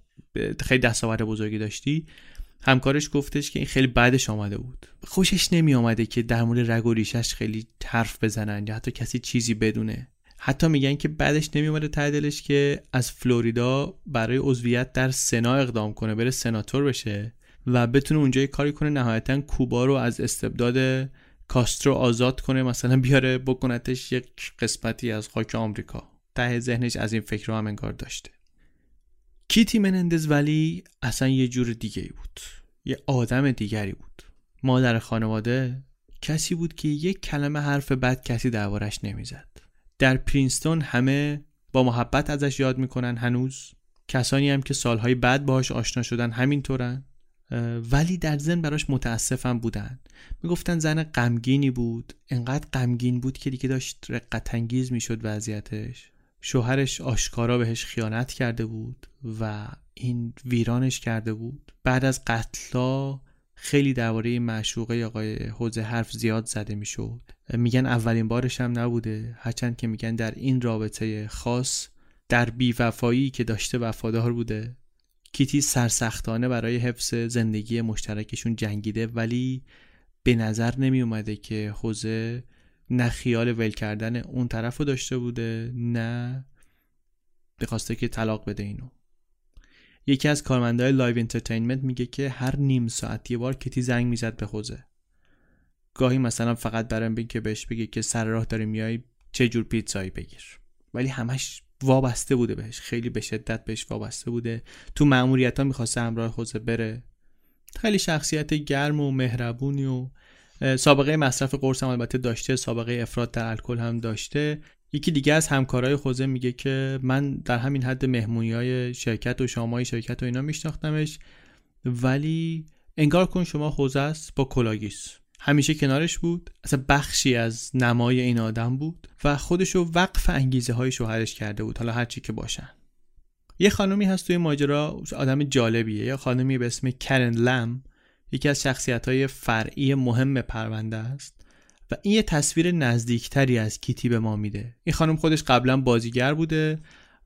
خیلی دستاورد بزرگی داشتی. همکارش گفتش که این خیلی بعدش آمده بود. خوشش نمی آمده که در مورد رگ و ریشش خیلی حرف بزنن یا حتی کسی چیزی بدونه. حتی میگن که بعدش نمیومده ته دلش که از فلوریدا برای عضویت در سنا اقدام کنه بره سناتور بشه و بتونه اونجا کاری کنه نهایتا کوبا رو از استبداد کاسترو آزاد کنه مثلا بیاره بکنتش یک قسمتی از خاک آمریکا. ته ذهنش از این فکر رو هم انگار داشته. کیتی منندز ولی اصلا یه جور دیگه ای بود. یه آدم دیگری بود. مادر خانواده کسی بود که یک کلمه حرف بد کسی دربارش نمی‌زد. در پرینستون همه با محبت ازش یاد می‌کنن هنوز. کسانی هم که سالهای بعد باهاش آشنا شدن همینطورن. ولی در زن براش متاسفم بودن. می‌گفتن زن غمگینی بود. انقدر غمگین بود که دیگه داشت رقت انگیز می‌شد وضعیتش. شوهرش آشکارا بهش خیانت کرده بود و این ویرانش کرده بود. بعد از قتلا خیلی درباره معشوقه آقای حوزه حرف زیاد زده می‌شد. میگن اولین بارش هم نبوده. هرچند که میگن در این رابطه خاص در بیوفایی که داشته وفادار بوده. کیتی سرسختانه برای حفظ زندگی مشترکشون جنگیده ولی به نظر نمی اومده که حوزه نه خیال ول کردن اون طرف رو داشته بوده نه می‌خواسته که طلاق بده اینو. یکی از کارمندهای Live Entertainment میگه که هر نیم ساعت یه بار کیتی زنگ می‌زد به خوزه. گاهی مثلا فقط برام بگه که بهش بگه که سر راه داری میای چه جور پیتزایی بگیر. ولی همش وابسته بوده بهش. خیلی به شدت بهش وابسته بوده. تو مأموریت ها می‌خواسته همراه خوزه بره. خیلی شخصیت گرم و مهربونی و سابقه مصرف قرص هم البته داشته سابقه افراط در الکل هم داشته. یکی دیگه از همکارای خوزه میگه که من در همین حد مهمونی های شرکت و شامای شرکت و اینا میشناختمش ولی انگار کن شما خوزه است با کلاه گیس. همیشه کنارش بود اصلا بخشی از نمای این آدم بود و خودشو وقف انگیزه های شوهرش کرده بود حالا هرچی که باشن. یه خانومی هست توی ماجرا آدم جالبیه. یه خانومی به اسم کرن لم یکی از شخصیت های فرعی مهم پرونده است و این یه تصویر نزدیکتری از کیتی به ما میده. این خانم خودش قبلا بازیگر بوده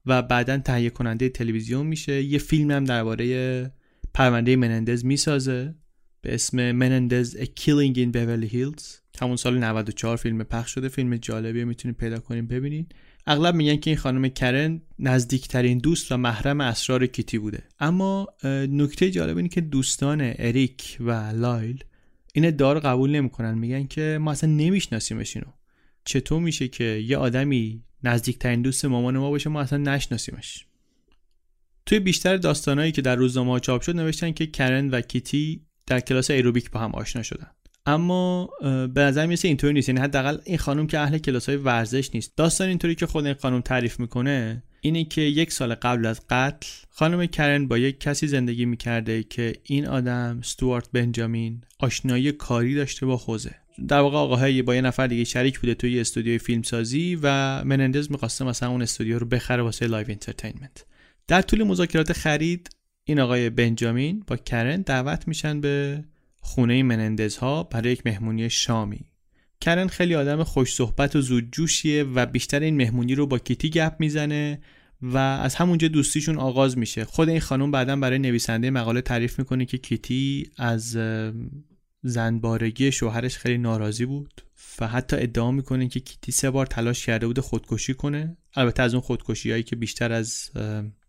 و بعدا تهیه کننده تلویزیون میشه. یه فیلم هم درباره پرونده منندز می‌سازه به اسم منندز A Killing in Beverly Hills. همون سال 94 فیلم پخش شده. فیلم جالبیه می‌تونید پیدا کنیم ببینید. اغلب میگن که این خانم کرن نزدیکترین دوست و محرم اسرار کیتی بوده. اما نکته جالب اینه که دوستان اریک و لایل این ادعا رو قبول نمی‌کنن. میگن که ما اصلا نمیشناسیمش اینو. چطور میشه که یه آدمی نزدیکترین دوست مامان ما باشه ما اصلا نشناسیمش؟ توی بیشتر داستانهایی که در روزنامه چاپ شد نوشتن که کرن و کیتی در کلاس ایروبیک با هم آشنا شدن. اما به نظر می‌رسه اینطوری نیست. یعنی حداقل این خانم که اهل کلاس های ورزش نیست. داستان اینطوری که خود این خانم تعریف می‌کنه اینه که یک سال قبل از قتل خانم کرن با یک کسی زندگی می‌کرده که این آدم ستوارت بنجامین آشنایی کاری داشته با خوزه. در واقع آقاهه با یه نفر دیگه شریک بوده توی استودیوی فیلمسازی و منندز می‌خواسته مثلا اون استودیو رو بخره واسه Live Entertainment. در طول مذاکرات خرید این آقای بنجامین با کرن دعوت میشن به خونه منندز ها برای یک مهمونی شامی. کرن خیلی آدم خوش صحبت و زودجوشیه و بیشتر این مهمونی رو با کیتی گپ می‌زنه و از همونجا دوستیشون آغاز میشه. خود این خانم بعدا برای نویسنده مقاله تعریف می‌کنه که کیتی از زنبارگی شوهرش خیلی ناراضی بود و حتی ادعا می‌کنه که کیتی سه بار تلاش کرده بود خودکشی کنه. البته از اون خودکشی هایی که بیشتر از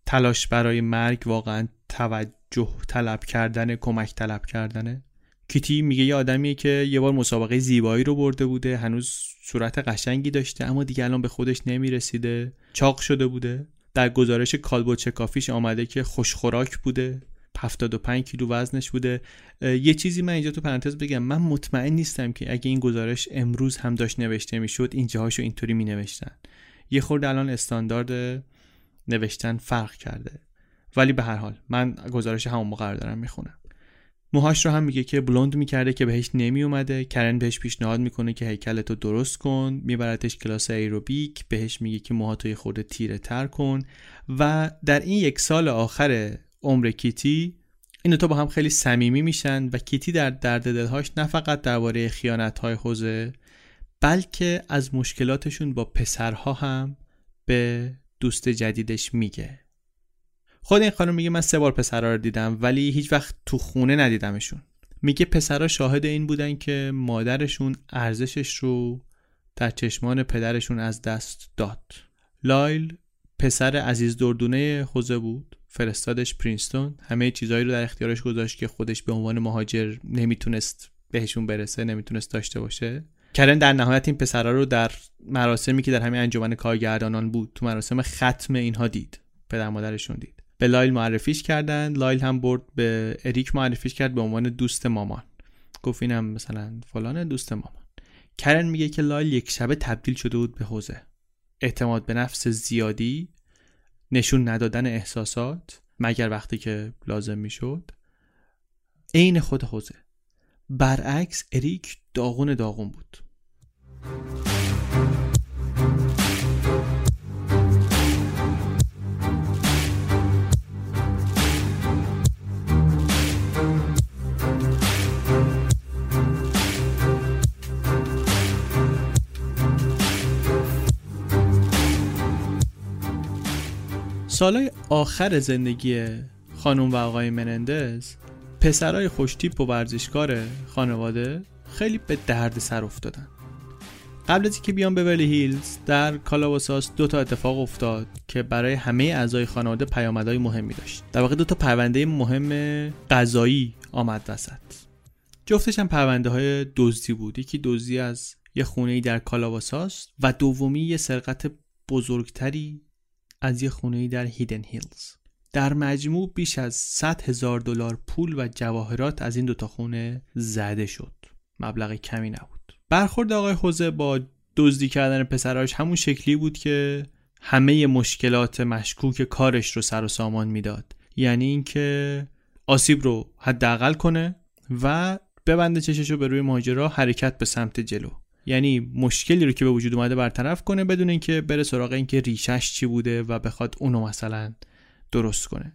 تلاش برای مرگ واقعا توجه طلب کردن کمک طلب کردنه. کیتی میگه یه آدمیه که یه بار مسابقه زیبایی رو برده بوده هنوز صورت قشنگی داشته اما دیگه الان به خودش نمی‌رسیده. چاق شده بوده. در گزارش کالبوچه کافیش آمده که خوشخوراک بوده. 75 کیلو وزنش بوده. یه چیزی من اینجا تو پرانتز بگم. من مطمئن نیستم که اگه این گزارش امروز هم داشت نوشته می‌شد این جاهاشو اینطوری می نوشتن یه خورده الان استاندارد نوشتن فرق کرده. ولی به هر حال من گزارش همون موقع دارم می‌خونم. موهاش رو هم میگه که بلوند می‌کرده که بهش نمی اومده کرن بهش پیشنهاد می‌کنه که هیکلتو درست کن. میبرتش کلاس ایروبیک. بهش میگه که موهاتو خورده تیره تر کن. و در این یک سال آخر عمر کیتی این تو با هم خیلی صمیمی میشن و کیتی در درد دلهاش نه فقط درباره خیانت های حوزه بلکه از مشکلاتشون با پسرها هم به دوست جدیدش میگه. خود این خانم میگه من سه بار پسرها رو دیدم ولی هیچ وقت تو خونه ندیدمشون. میگه پسرها شاهد این بودن که مادرشون ارزشش رو در چشمان پدرشون از دست داد. لایل پسر عزیز دردونه خوزه بود فرستادش پرینستون. همه چیزهایی رو در اختیارش گذاشت که خودش به عنوان مهاجر نمی‌تونست بهشون برسه نمی‌تونست داشته باشه. کرن در نهایت این پسرها رو در مراسمی که در همین انجمن کارگردانان بود تو مراسم ختم اینها دید پدر مادرشون دید. به لایل معرفیش کردن. لایل هم برد به اریک معرفیش کرد به عنوان دوست مامان. گفت اینم مثلا فلان دوست مامان. کرن میگه که لایل یک شبه تبدیل شده بود به حوزه. اعتماد به نفس زیادی نشون ندادن احساسات مگر وقتی که لازم می‌شد. عین خود حوزه. برعکس اریک داغون داغون بود. سالای آخر زندگی خانم و آقای منندز پسرای خوشتیپ و ورزشکار خانواده خیلی به درد سر افتادن. قبل از اینکه بیان به ولی هیلز در کالاواساس دو تا اتفاق افتاد که برای همه اعضای خانواده پیامدهای مهمی داشت. در واقع دو تا پرونده مهم قضایی آمد وسط. جفتش هم پرونده های دزدی بود. یکی دزدی از یه خونه در کالاواساس و دومی یه سرقت بزرگتری از یه خونه در هیدن هیلز در مجموع بیش از 100 هزار دلار پول و جواهرات از این دوتا خونه زده شد. مبلغ کمی نبود. برخورد آقای حوزه با دزدی کردن پسراش همون شکلی بود که همه مشکلات مشکوک کارش رو سر و سامان می‌داد. یعنی اینکه آسیب رو حداقل کنه و ببنده چشش رو به روی ماجرا حرکت به سمت جلو. یعنی مشکلی رو که به وجود اومده برطرف کنه بدون اینکه بره سراغ اینکه ریشش چی بوده و بخواد اونو مثلا درست کنه.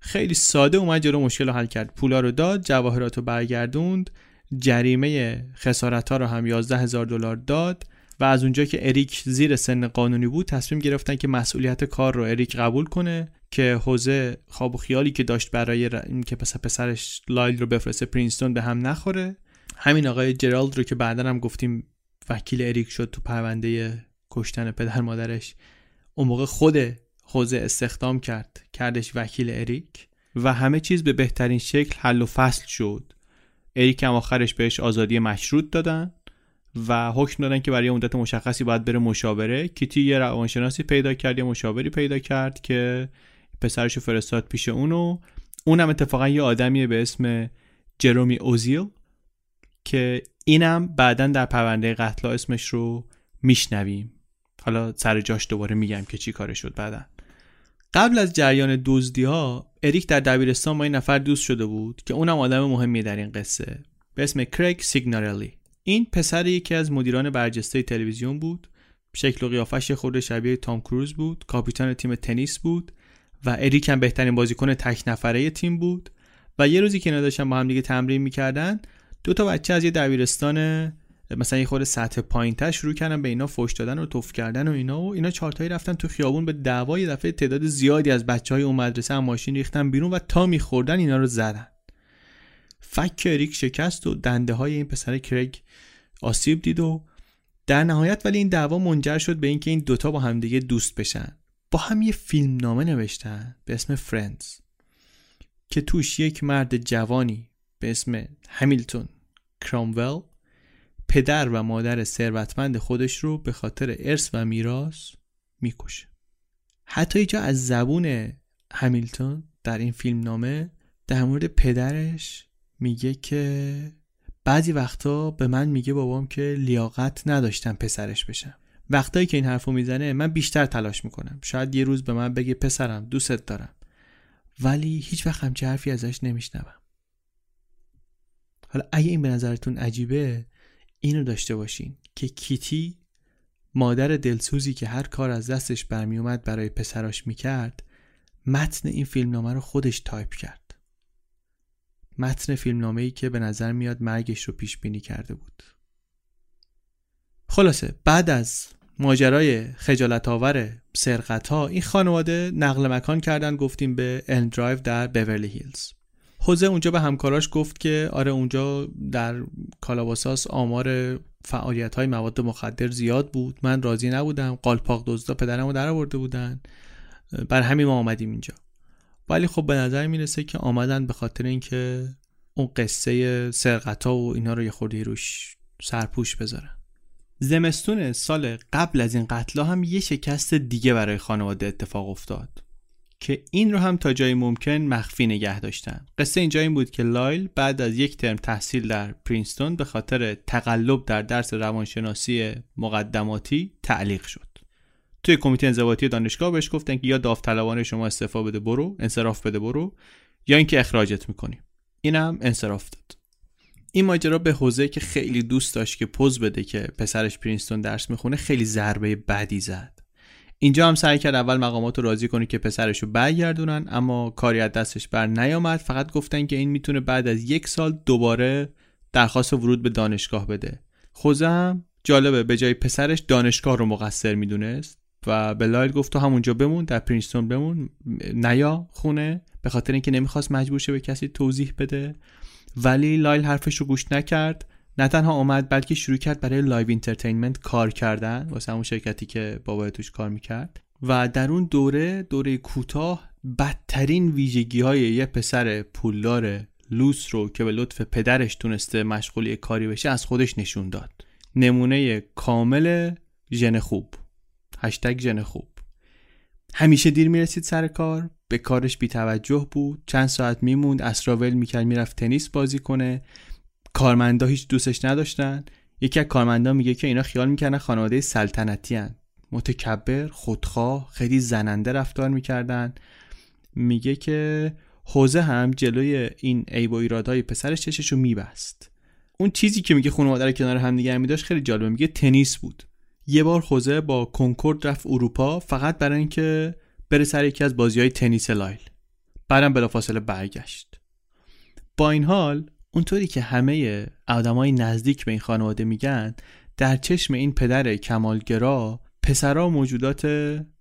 خیلی ساده اومد جلو مشکل رو حل کرد. پولا رو داد جواهرات رو برگردوند. جریمه خسارت ها رو هم 11 هزار دلار داد و از اونجا که اریک زیر سن قانونی بود تصمیم گرفتن که مسئولیت کار رو اریک قبول کنه که حوزه خواب و خیالی که داشت برای اینکه پس پسرش لایل رو بفرسته پرینستون به هم نخوره. همین آقای جرالد رو که بعدا هم گفتیم وکیل اریک شد تو پرونده کشتن پدر مادرش. اون موقع خود حوزه استخدام کرد کردش وکیل اریک. و همه چیز به بهترین شکل حل و فصل شد. اریک هم آخرش بهش آزادی مشروط دادن و حکم دادن که برای مدت مشخصی باید بره مشاوره. کیتی یه روانشناسی پیدا کرد یه مشاوری پیدا کرد که پسرش فرستاد پیش اونو. اونم اتفاقا یه آدمیه به اسم جرومی اوزیل که اینم بعدا در پرونده قتل اسمش رو میشنویم. حالا سر جاش دوباره میگم که چی کارش شد بعدا. قبل از جریان دزدی ها اریک در دبیرستان با این نفر دوست شده بود که اونم آدم مهمی در این قصه. به اسم کرگ سیگنارلی. این پسر یکی از مدیران برجسته تلویزیون بود. شکل و قیافش خورده شبیه تام کروز بود. کاپیتان تیم تنیس بود و اریک هم بهترین بازیکن تک نفره تیم بود. و یه روزی که اینا با هم دیگه تمرین می‌کردن دو تا بچه از یه دبیرستان مثلا یه خورده سطح پایینتر شروع کردن به اینا فوش دادن و توف کردن و اینا و اینا چهارتایی رفتن تو خیابون به دعوای دفعه تعداد زیادی از بچه های اون مدرسه هم ماشین ریختن بیرون و تا میخوردن اینا رو زدن. فک کریک شکست و دنده های این پسر کرگ آسیب دید و در نهایت ولی این دعوا منجر شد به اینکه این دوتا با همدیگه دوست بشن. با هم یه فیلم نامه نوشتن به اسم فرندز که توش یک مرد جوانی به اسم همیلتون کرامول پدر و مادر ثروتمند خودش رو به خاطر ارث و میراث می‌کشه. حتی اینجا از زبون همیلتون در این فیلم نامه در مورد پدرش میگه که بعضی وقتا به من میگه بابام که لیاقت نداشتم پسرش بشم. وقتایی که این حرفو می‌زنه من بیشتر تلاش می‌کنم. شاید یه روز به من بگه پسرم دوستت دارم. ولی هیچ وقت همچه حرفی ازش نمیشنوم. حالا اگه این به نظرتون عجیبه اینو داشته باشین که کیتی مادر دلسوزی که هر کار از دستش برمیومد برای پسراش می‌کرد متن این فیلمنامه رو خودش تایپ کرد. متن فیلمنامه ای که به نظر میاد مرگش رو پیش بینی کرده بود. خلاصه بعد از ماجرای خجالت آور سرقت ها این خانواده نقل مکان کردن گفتیم به ال درایو در بیورلی هیلز حوزه اونجا به همکاراش گفت که آره اونجا در کالاباساس آمار فعالیت های مواد مخدر زیاد بود. من راضی نبودم. قالپاق دزدا پدرمو در آورده بودن. بر همین ما آمدیم اینجا. ولی خب به نظر می‌رسه که آمدن به خاطر اینکه اون قصه سرقت و اینا رو یه خوردی روش سرپوش بذارن. زمستون سال قبل از این قتل هم یه شکست دیگه برای خانواده اتفاق افتاد. که این رو هم تا جایی ممکن مخفی نگه داشتن. قصه اینجا این بود که لایل بعد از یک ترم تحصیل در پرینستون به خاطر تقلب در درس روانشناسی مقدماتی تعلیق شد. توی کمیته انضباطی دانشگاه بهش گفتن که یا داوطلبانه شما استعفا بده برو انصراف بده برو یا اینکه اخراجت می‌کنیم اینم انصراف داد. این ماجرا به حوزه که خیلی دوست داشت که پوز بده که پسرش پرینستون درس می‌خونه خیلی ضربه بدی زد. اینجا هم سعی کرد اول مقامات رو راضی کنه که پسرش رو برگردونن اما کاری از دستش بر نیامد. فقط گفتن که این می‌تونه بعد از یک سال دوباره درخواست ورود به دانشگاه بده. خوزه هم جالبه به جای پسرش دانشگاه رو مقصر می‌دونست و به لایل گفت تو همونجا بمون در پرینستون بمون نیا خونه. به خاطر اینکه نمی‌خواست مجبور شه به کسی توضیح بده. ولی لایل حرفش رو گوش نکرد. نه تنها آمد بلکه شروع کرد برای Live Entertainment کار کردن واسه همون شرکتی که بابا توش کار می‌کرد. و در اون دوره دوره کوتاه بدترین ویژگی های یه پسر پولدار لوس رو که به لطف پدرش تونسته مشغول کاری بشه از خودش نشون داد. نمونه کامل ژن خوب. هشتگ ژن خوب. همیشه دیر می‌رسید سر کار به کارش بیتوجه بود. چند ساعت میموند اسراول می‌کرد می‌رفت تنیس بازی کنه. کارمندا هیچ دوستش نداشتن. یکی از کارمندا میگه که اینا خیال می‌کنن خانواده سلطنتی هن. متکبر خودخواه خیلی زننده رفتار می‌کردن. میگه که حوزه هم جلوی این عیب و ایرادهای پسرش چششو میبست. اون چیزی که میگه خانواده رو کنار هم دیگه میداشت خیلی جالبه. میگه تنیس بود. یه بار خوزه با کنکورد رفت اروپا فقط برای اینکه بره سر یکی از بازی های تنیس لایل. بعدم بلافاصله برگشت. با این حال اونطوری که همه آدمای نزدیک به این خانواده میگن در چشم این پدر کمالگرا پسرا موجودات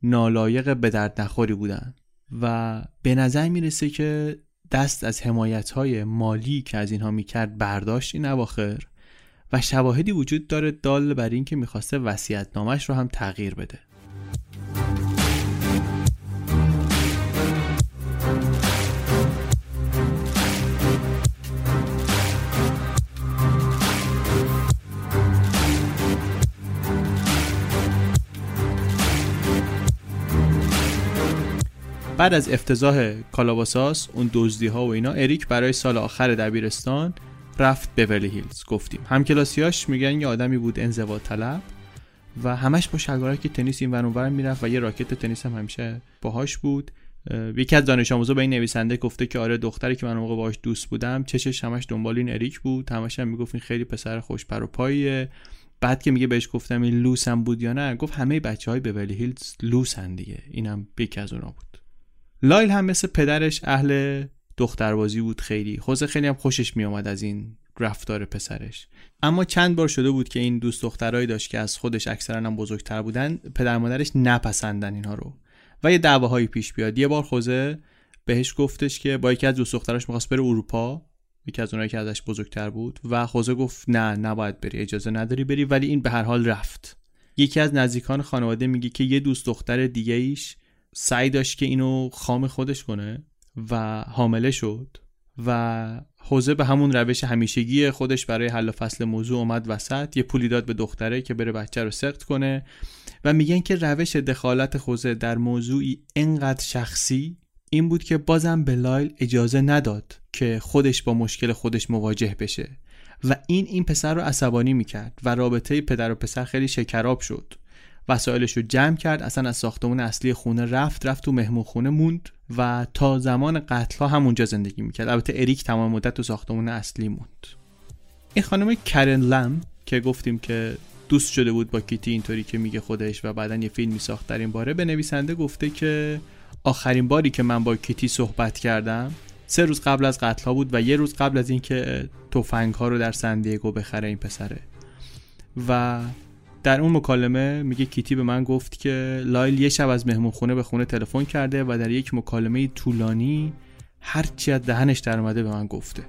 نالایق به درد نخوری بودن. و به نظر می‌رسه که دست از حمایت های مالی که از اینها می‌کرد برداشت این اواخر و شواهدی وجود داره دال بر اینکه می‌خواسته وصیت نامش رو هم تغییر بده. بعد از افتضاح کالاباساس اون دزدی ها و اینا اریک برای سال آخر دبیرستان رفت ولی هیلز. گفتیم. همکلاسیاش میگن یه آدمی بود انزوا طلب و همش با شلوارک تنیس این ور می‌رفت و یه راکت تنیس هم همیشه باهاش بود. یکی از دانش آموزا به این نویسنده گفته که آره دختری که من موقع باهاش دوست بودم چشش همش دنبال این اریک بود. همش هم می‌گفت این خیلی پسر خوش پر و پاییه. بعد که میگه بهش گفتم این لوس هم بود یا نه گفت همه بچه های ولی هیلز لوسن دیگه. اینم یکی از اونا بود. لایل هم مثل پدرش اهل دختربازی بود خیلی. خوزه خیلی هم خوشش میآمد از این رفتار پسرش. اما چند بار شده بود که این دوست دخترایی داشت که از خودش اکثرا هم بزرگتر بودن پدر مادرش نپسندن اینها رو. و یه دعواهایی پیش بیاد. یه بار خوزه بهش گفتش که با یکی از دوست دختراش می‌خواست بره اروپا. یکی از اونایی که ازش بزرگتر بود. و خوزه گفت نه نباید بری اجازه نداری بری. ولی این به هر حال رفت. یکی از نزدیکان خانواده میگه که یه دوست دختر دیگه ایش سعی داشت که اینو خام خودش کنه و حامله شد و حوزه به همون روش همیشگی خودش برای حل و فصل موضوع اومد وسط. یه پولی داد به دختره که بره بچه رو سخت کنه و میگن که روش دخالت خوزه در موضوعی انقدر شخصی این بود که بازم به لایل اجازه نداد که خودش با مشکل خودش مواجه بشه. و این این پسر رو عصبانی می‌کرد و رابطه پدر و پسر خیلی شکراب شد. وسایلش رو جمع کرد اصلا از ساختمون اصلی خونه رفت رفت تو مهمون خونه موند و تا زمان قتل ها همونجا زندگی می‌کرد. البته اریک تمام مدت تو ساختمون اصلی موند. این خانم کرن لم که گفتیم که دوست شده بود با کیتی اینطوری که میگه خودش و بعدا یه فیلمی ساخت در این باره به نویسنده گفته که آخرین باری که من با کیتی صحبت کردم سه روز قبل از قتل ها بود و یه روز قبل از اینکه تفنگ ها رو در سندیگو بخره این پسره. و در اون مکالمه میگه کیتی به من گفت که لایل یه شب از مهمون خونه به خونه تلفن کرده و در یک مکالمه طولانی هرچی از دهنش در اومده به من گفته.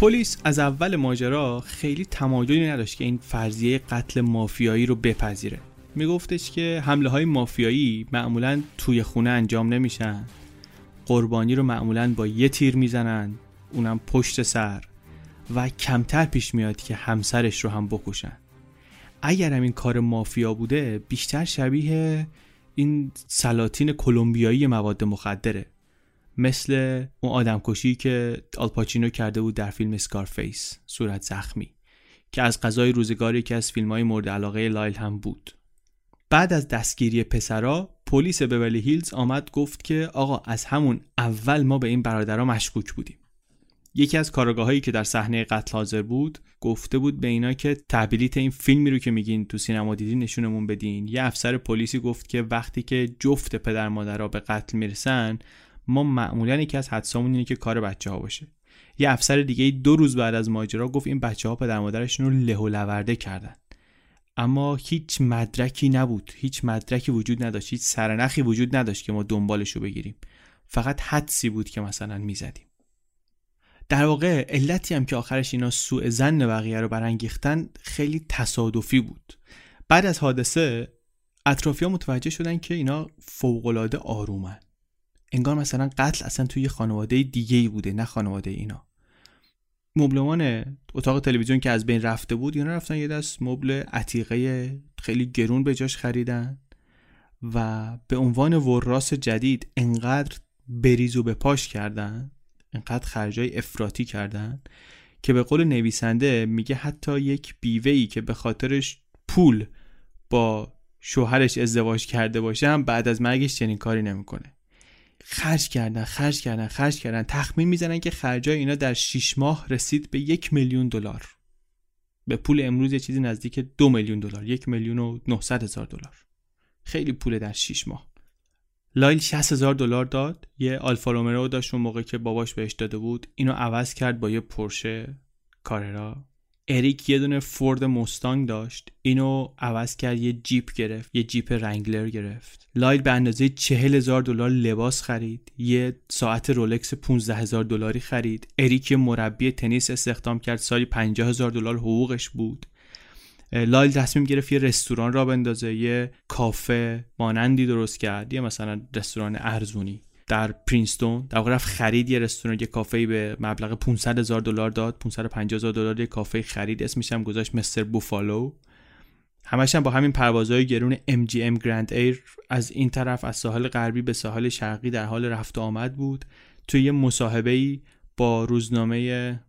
پلیس از اول ماجرا خیلی تمایلی نداشت که این فرضیه قتل مافیایی رو بپذیره. میگفتش که حمله های مافیایی معمولا توی خونه انجام نمیشن. قربانی رو معمولا با یه تیر می‌زنن اونم پشت سر. و کمتر پیش میاد که همسرش رو هم بکشن. اگر هم این کار مافیا بوده بیشتر شبیه این سلاطین کلمبیایی مواد مخدره. مثل اون آدم کشی که آلپاچینو کرده بود در فیلم Scarface صورت زخمی که از قضای روزگاری که از فیلم های مورد علاقه لایل هم بود. بعد از دستگیری پسرا پلیس بورلی هیلز آمد گفت که آقا از همون اول ما به این برادرها مشکوک بودیم. یکی از کارآگاهایی که در صحنه قتل حاضر بود گفته بود به اینا که بلیت این فیلمی رو که میگین تو سینما دیدین نشونمون بدین. یه افسر پلیسی گفت که وقتی که جفت پدر مادرها به قتل می‌رسن ما معمولا یکی از حدسامون اینه که کار بچه ها باشه. یه افسر دیگه دو روز بعد از ماجرا گفت این بچه ها پدر مادرشون رو له و لورده کردن. اما هیچ مدرکی نبود. هیچ مدرکی وجود نداشت. هیچ سرنخی وجود نداشت که ما دنبالش رو بگیریم. فقط حدسی بود که مثلا می‌زدیم. در واقع علتی هم که آخرش اینا سوء زن بقیه رو برانگیختن خیلی تصادفی بود. بعد از حادثه اطرافیا متوجه شدن که اینا فوقالعاده آرومن. انگار مثلا قتل اصلا توی خانواده دیگه ای بوده نه خانواده اینا. مبلمان اتاق تلویزیون که از بین رفته بود اینا رفتن یه دست مبل عتیقه خیلی گرون به جاش خریدن و به عنوان وراس جدید انقدر بریز و به پاش کردن انقدر خرجای افراطی کردن که به قول نویسنده میگه حتی یک بیوهی که به خاطرش پول با شوهرش ازدواج کرده باشه هم بعد از مرگش چنین کاری نمی‌کنه. خرج کردن خرج کردن خرج کردن. تخمین می‌زنن که خرجای اینا در 6 ماه رسید به یک میلیون دلار. به پول امروز یه چیزی نزدیک دو میلیون دلار یک میلیون و 900 هزار دلار. خیلی پول در 6 ماه. لایل 60 هزار دلار داد. یه آلفا رومرو داشت اون موقع که باباش بهش داده بود. اینو عوض کرد با یه پرشه Carrera. اریک یه دونه Ford Mustang داشت. اینو عوض کرد یه جیپ گرفت یه Jeep Wrangler گرفت. لایل به اندازه چهل هزار دلار لباس خرید. یه ساعت Rolex 15 هزار دلاری خرید. اریک یه مربی تنیس استخدام کرد. سالی 50 هزار دلار حقوقش بود. لایل تصمیم گرفت یه رستوران راه بندازه یه کافه مانندی درست کرد. یه مثلا رستوران ارزونی. در پرینستون در واقع رفت خرید یه رستوران یه کافه به مبلغ 500 هزار دلار داد. 550 هزار دلار یه کافه خرید اسمش هم گذاشت Mr. Buffalo. همش هم با همین پروازهای گرون MGM Grand Air از این طرف از ساحل غربی به ساحل شرقی در حال رفت و آمد بود. توی یه مصاحبه ای با روزنامه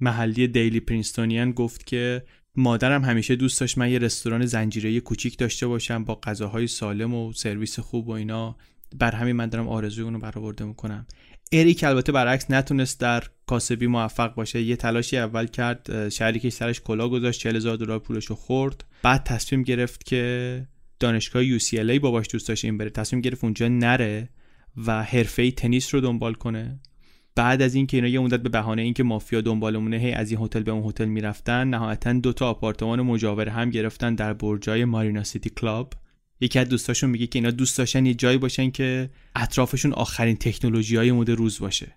محلی Daily Princetonian گفت که مادرم همیشه دوست داشت من یه رستوران زنجیره کوچیک داشته باشم با غذاهای سالم و سرویس خوب و اینا. بر همین من دارم آرزوی اونو برآورده می‌کنم. اریک البته برعکس نتونست در کاسبی موفق باشه. یه تلاشی اول کرد شریکه سرش کلاه گذاشت 40 هزار دلار پولش رو خورد. بعد تصمیم گرفت که دانشگاه UCLA باباش دوست داشت این بره. تصمیم گرفت اونجا نره و حرفه تنیس رو دنبال کنه. بعد از اینکه اینا یه مدت به بهانه اینکه مافیا دنبالمونه هی از این هتل به اون هتل می‌رفتن نهایتا دو تا آپارتمان مجاور هم گرفتن در برجای مارینا سیتی کلاب. یکی از دوستاشون میگه که اینا دوست داشتن یه جایی باشن که اطرافشون آخرین تکنولوژی های مد روز باشه.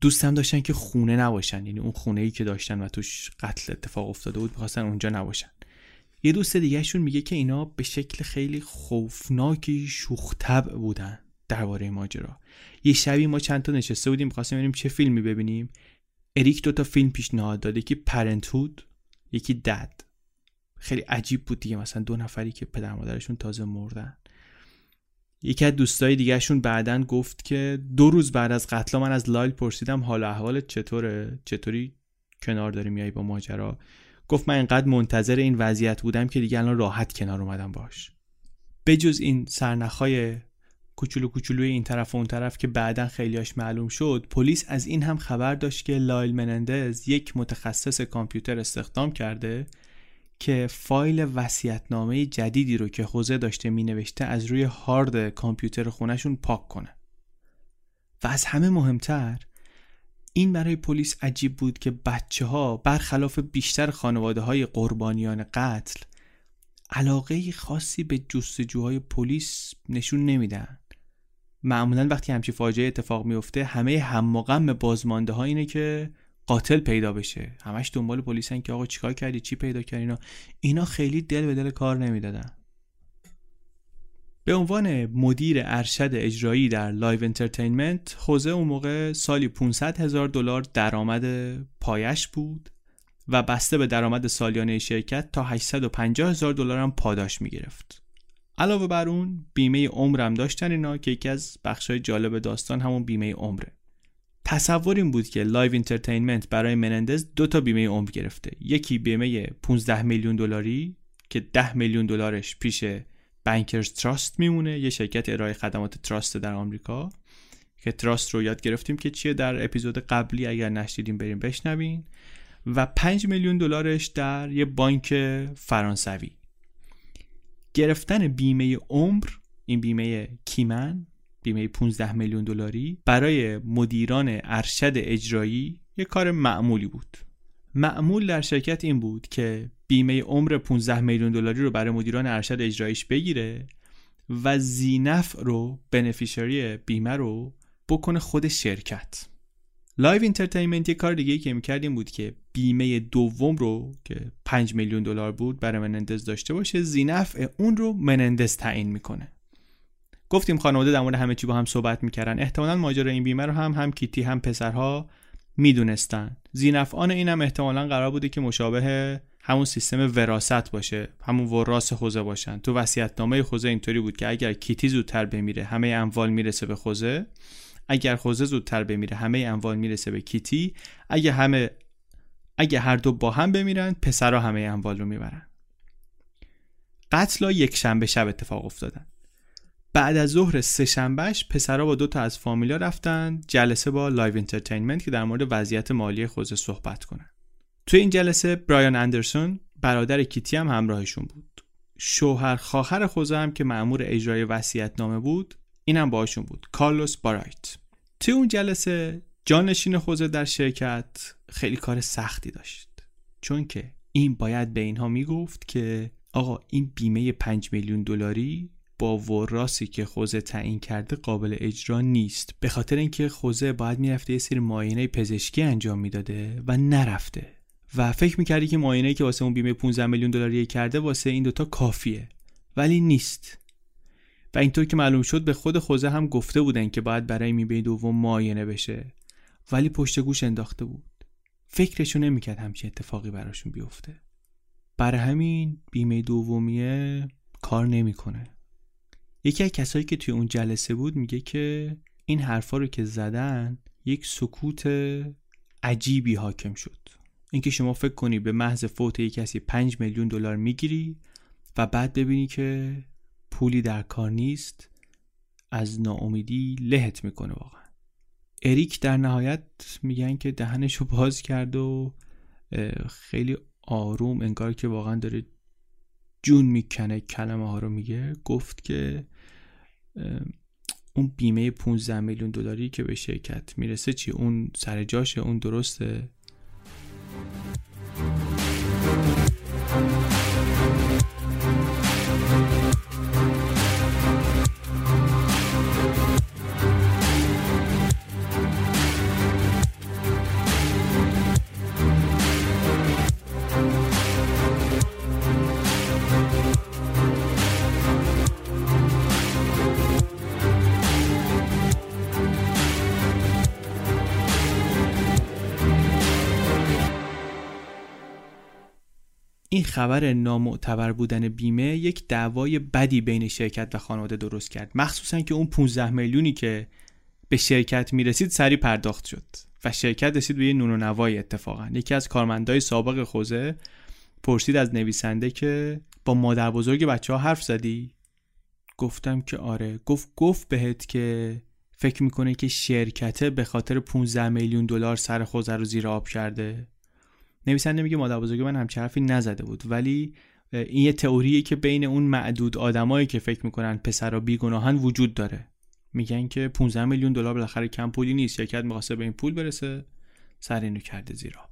دوست هم داشتن که خونه نباشن یعنی اون خونه ای که داشتن و توش قتل اتفاق افتاده بود می‌خواستن اونجا نباشن. یه دوست دیگهشون میگه که اینا به شکل خیلی خوفناکی شوختب بودن درباره ماجرا. یه شبی ما چند تا نشسته بودیم می‌خواستیم ببینیم چه فیلمی ببینیم. اریک دو تا فیلم پیشنهاد داده که پرنتهود یکی دد خیلی عجیب بود دیگه. مثلا دو نفری که پدر مادرشون تازه مردن. یکی از دوستای دیگهشون بعدا گفت که دو روز بعد از قتل من از لایل پرسیدم حال احوالت چطوره؟ چطوری کنار داری میای با ماجرا؟ گفت من انقدر منتظر این وضعیت بودم که دیگه الان راحت کنار اومدم باش. بجز این سرنخهای کوچولو کوچولوی این طرف و اون طرف که بعدا خیلیاش معلوم شد پلیس از این هم خبر داشت که لایل منندز یک متخصص کامپیوتر استخدام کرده که فایل وصیت‌نامه جدیدی رو که خوزه داشته مینوشته از روی هارد کامپیوتر خونشون پاک کنه. و از همه مهمتر این برای پلیس عجیب بود که بچه ها برخلاف بیشتر خانواده های قربانیان قتل علاقه خاصی به جستجوهای پلیس نشون نمیدن. معمولا وقتی همچی فاجعه اتفاق میفته همه هم غم بازمانده ها اینه که قاتل پیدا بشه. همش دنبال پلیسن که آقا چیکار کردی؟ چی پیدا کردی؟ اینا اینا خیلی دل به دل کار نمی‌دادن. به عنوان مدیر ارشد اجرایی در Live Entertainment خوزه اون موقع سالی 500 هزار دلار درآمد پایه‌ش بود و بسته به درآمد سالیانه شرکت تا 850 هزار دلار هم پاداش می‌گرفت. علاوه بر اون بیمه عمرم داشتن اینا که یکی از بخشای جالب داستان همون بیمه عمره. تصور این بود که Live Entertainment برای منندز دو تا بیمه عمر گرفته. یکی بیمه 15 میلیون دلاری که 10 میلیون دلارش پیش Bankers Trust میمونه یه شرکت ارائه خدمات trust در آمریکا. که trust رو یاد گرفتیم که چیه در اپیزود قبلی اگر نشنیدین برین بشنوین. و 5 میلیون دلارش در یه بانک فرانسوی. گرفتن بیمه عمر این بیمه key man بیمه 15 میلیون دلاری برای مدیران ارشد اجرایی یک کار معمولی بود. معمول در شرکت این بود که بیمه عمر 15 میلیون دلاری رو برای مدیران ارشد اجراییش بگیره و ذینفع رو beneficiary بیمه رو بکنه خود شرکت. Live Entertainment یه کار دیگه که می‌کرد این بود که بیمه دوم رو که 5 میلیون دلار بود برای منندز داشته باشه ذینفع اون رو منندز تعیین می‌کنه. گفتیم خانواده در مورد همه چی با هم صحبت می‌کردن. احتمالا ماجرای این بیمه رو هم هم کیتی هم پسرها می‌دونستن. ذینفعان این هم احتمالا قرار بوده که مشابه همون سیستم وراثت باشه. همون وراث خوزه باشن. تو وصیت‌نامه خوزه اینطوری بود که اگر کیتی زودتر بمیره همه اموال می‌رسه به خوزه. اگر خوزه زودتر بمیره همه اموال می‌رسه به کیتی. اگه همه اگه هر دو با هم بمیرن پسرها همه اموال رو می‌برن. قتل یک شنبه شب اتفاق افتادن. بعد از ظهر سه شنبهش پسرها با دو تا از فامیلا رفتن جلسه با Live Entertainment که در مورد وضعیت مالی خوزه صحبت کنن. توی این جلسه برایان اندرسون برادر کیتی هم همراهشون بود. شوهر خواهر خوزه هم که مأمور اجرای وصیت نامه بود اینم باهاشون بود. کارلوس بارایت. توی اون جلسه جانشین خوزه در شرکت خیلی کار سختی داشت. چون که این باید به اینها می‌گفت که آقا این بیمه 5 میلیون دلاری با وراسی که خوزه تعیین کرده قابل اجرا نیست. به خاطر اینکه خوزه باید می‌رفته یه سری معاینه پزشکی انجام می‌داده و نرفته. و فکر می‌کردی که معاینه که واسه اون بیمه 15 میلیون دلاری کرده واسه این دوتا کافیه. ولی نیست. و اینطور که معلوم شد به خود خوزه هم گفته بودن که باید برای میبه دوم معاینه بشه. ولی پشت گوش انداخته بود. فکرشو نمی‌کرد همچین اتفاقی براشون بیفته. برای همین بیمه دومیه کار نمی‌کنه. یکی از کسایی که توی اون جلسه بود میگه که این حرفا رو که زدن یک سکوت عجیبی حاکم شد. اینکه شما فکر کنی به محض فوت یک کسی 5 میلیون دلار می‌گیری و بعد ببینی که پولی در کار نیست از ناامیدی لهت می‌کنه واقعا. اریک در نهایت میگن که دهنشو باز کرد و خیلی آروم انگار که واقعا داره جون می‌کنه کلمه ها رو میگه. گفت که اون بیمه 15 میلیون دلاری که به شرکت می‌رسه چی؟ اون سر جاشه؟ اون درسته؟ این خبر نامعتبر بودن بیمه یک دعوای بدی بین شرکت و خانواده درست کرد. مخصوصا که اون 15 میلیونی که به شرکت می‌رسید سری پرداخت شد و شرکت رسید به یه نون و نوای اتفاقا. یکی از کارمندای سابق خوزه پرسید از نویسنده که با مادر بزرگ بچه ها حرف زدی؟ گفتم که آره. گفت گفت بهت که فکر می‌کنه که شرکته به خاطر 15 میلیون دلار سر خوزه رو زیر آب کرده. نویسنده میگه مادر بزرگ من همچه حرفی نزده بود. ولی این یه تئوریه که بین اون معدود آدمایی که فکر می‌کنن پسرا بیگناهن وجود داره. میگن که 15 میلیون دلار بالاخره کم پولی نیست. شرکت می‌خواسته به این پول برسه. سر اینو کرده زیر آب.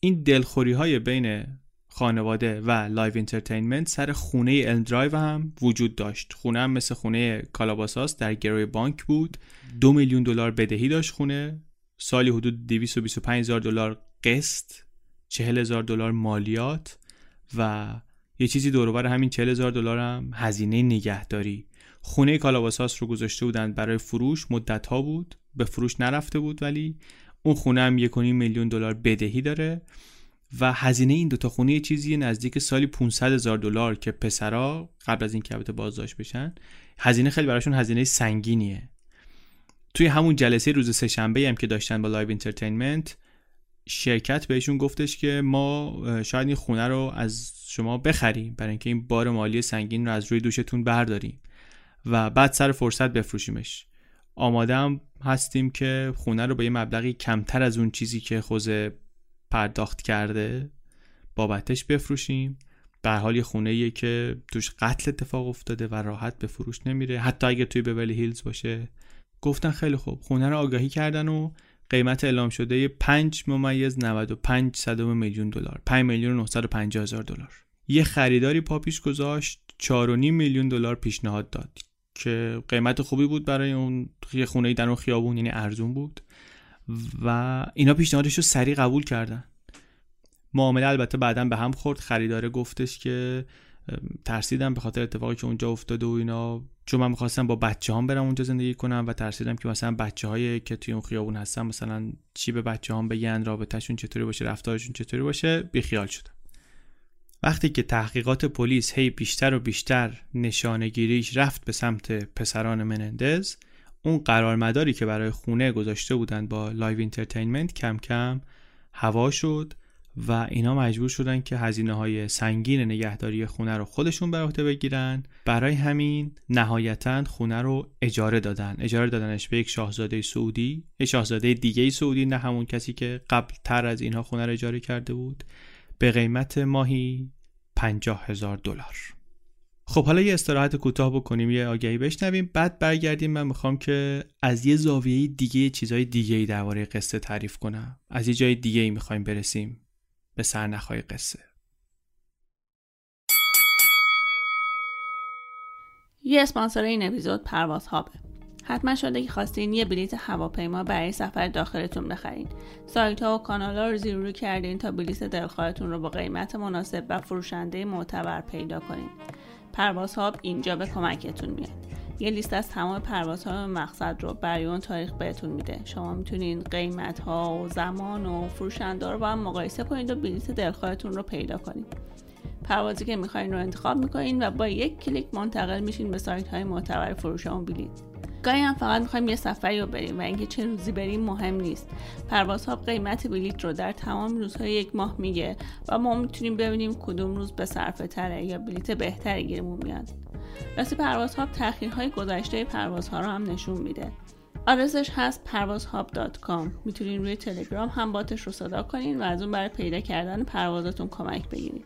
این دلخوری های بین خانواده و Live Entertainment سر خونه Elm Drive هم وجود داشت. خونه هم مثل خونه کالاباساس در گروی بانک بود. دو میلیون دلار بدهی داشت خونه. سالی حدود 225 هزار دلار قسط. چهل هزار دلار مالیات و یه چیزی دورور همین چهل هزار دلار هم هزینه نگهداری. خونه کالاباساس رو گذاشته بودن برای فروش مدت ها بود به فروش نرفته بود ولی اون خونه هم یک میلیون دلار بدهی داره و هزینه این دوتا خونه یه چیزی نزدیک سالی 500 هزار دلار که پسرا قبل از این که بازداشت بشن هزینه خیلی براشون هزینه سنگینیه. توی همون جلسه روز سهشنبه هم که داشتن با Live Entertainment شرکت بهشون گفتش که ما شاید این خونه رو از شما بخریم برای اینکه این بار مالی سنگین رو از روی دوشتون برداریم و بعد سر فرصت بفروشیمش. هم هستیم که خونه رو به یه مبلغی کمتر از اون چیزی که خوزه پرداخت کرده بابتش بفروشیم. به هر حال یه خونه که توش قتل اتفاق افتاده و راحت به فروش نمیره. حتی اگه توی بورلی هیلز باشه. گفتن خیلی خوب. خونه رو آگاهی کردن و قیمت اعلام شده 5 ممیز 95 صدم میلیون دلار. 5 میلیون و 950 هزار دلار. یه خریداری پاپیش گذاشت 4.5 میلیون دلار پیشنهاد داد که قیمت خوبی بود برای اون یه خونه در اون خیابون یعنی ارزون بود. و اینا پیشنهادش رو سریع قبول کردن. معامله البته بعدا به هم خورد. خریداره گفتش که ترسیدم به خاطر اتفاقی که اونجا افتاده و اینا. چون من می‌خواستم با بچه هم برم اونجا زندگی کنم و ترسیدم که مثلا بچه هایی که توی اون خیابون هستن مثلا چی به بچه هم بگن رابطهشون چطوری باشه رفتارشون چطوری باشه بیخیال شدم. وقتی که تحقیقات پلیس هی بیشتر و بیشتر نشانگیریش رفت به سمت پسران منندز اون قرارمداری که برای خونه گذاشته بودن با Live Entertainment کم کم هوا شد و اینا مجبور شدن که هزینه های سنگین نگهداری خونه رو خودشون بر عهده بگیرن. برای همین نهایتا خونه رو اجاره دادن. اجاره دادنش به یک شاهزاده سعودی. یک شاهزاده دیگه سعودی نه همون کسی که قبل تر از اینها خونه رو اجاره کرده بود. به قیمت ماهی پنجاه هزار دلار. خب حالا یه استراحت کوتاه بکنیم یه آگهی بشنویم. بعد برگردیم. من می‌خوام که از یه زاویه دیگه چیزای دیگه درباره قصه تعریف کنم. از یه جای دیگه ای می‌خوایم برسیم. به سرنخهای قصه. یه اسپانسر این اپیزود پرواز هابه حتما شده که خواستین یه بلیت هواپیما برای سفر داخلتون بخرین. سایت ها و کانال ها رو زیر رو کردین تا بلیت دلخواهتون رو با قیمت مناسب و فروشنده معتبر پیدا کنین. پرواز هاب اینجا به کمکتون میاد. یه لیست از تمام پروازها و مقصد رو برای اون تاریخ بهتون میده. شما می‌تونین قیمت ها و زمان و فروشنده رو با هم مقایسه کنید و بلیت دلخواهتون رو پیدا کنید. پروازی که می‌خواین رو انتخاب می‌کنین و با یک کلیک منتقل میشین به سایت های معتبر فروش اون بلیت. گاهی هم فقط می‌خوایم یه سفری رو بریم و اینکه چه روزی بریم مهم نیست. پروازها قیمت بلیت رو در تمام روزهای یک ماه میگه و ما می‌تونیم ببینیم کدوم روز به صرفه تره یا بلیت بهتری گیرمون میاد. راستی پروازهاب تاخیرهای گذشته پروازها رو هم نشون میده. آدرسش هست پروازهاب.com می‌تونین روی تلگرام هم باتش رو صدا کنین و از اون برای پیدا کردن پروازاتون کمک بگیرید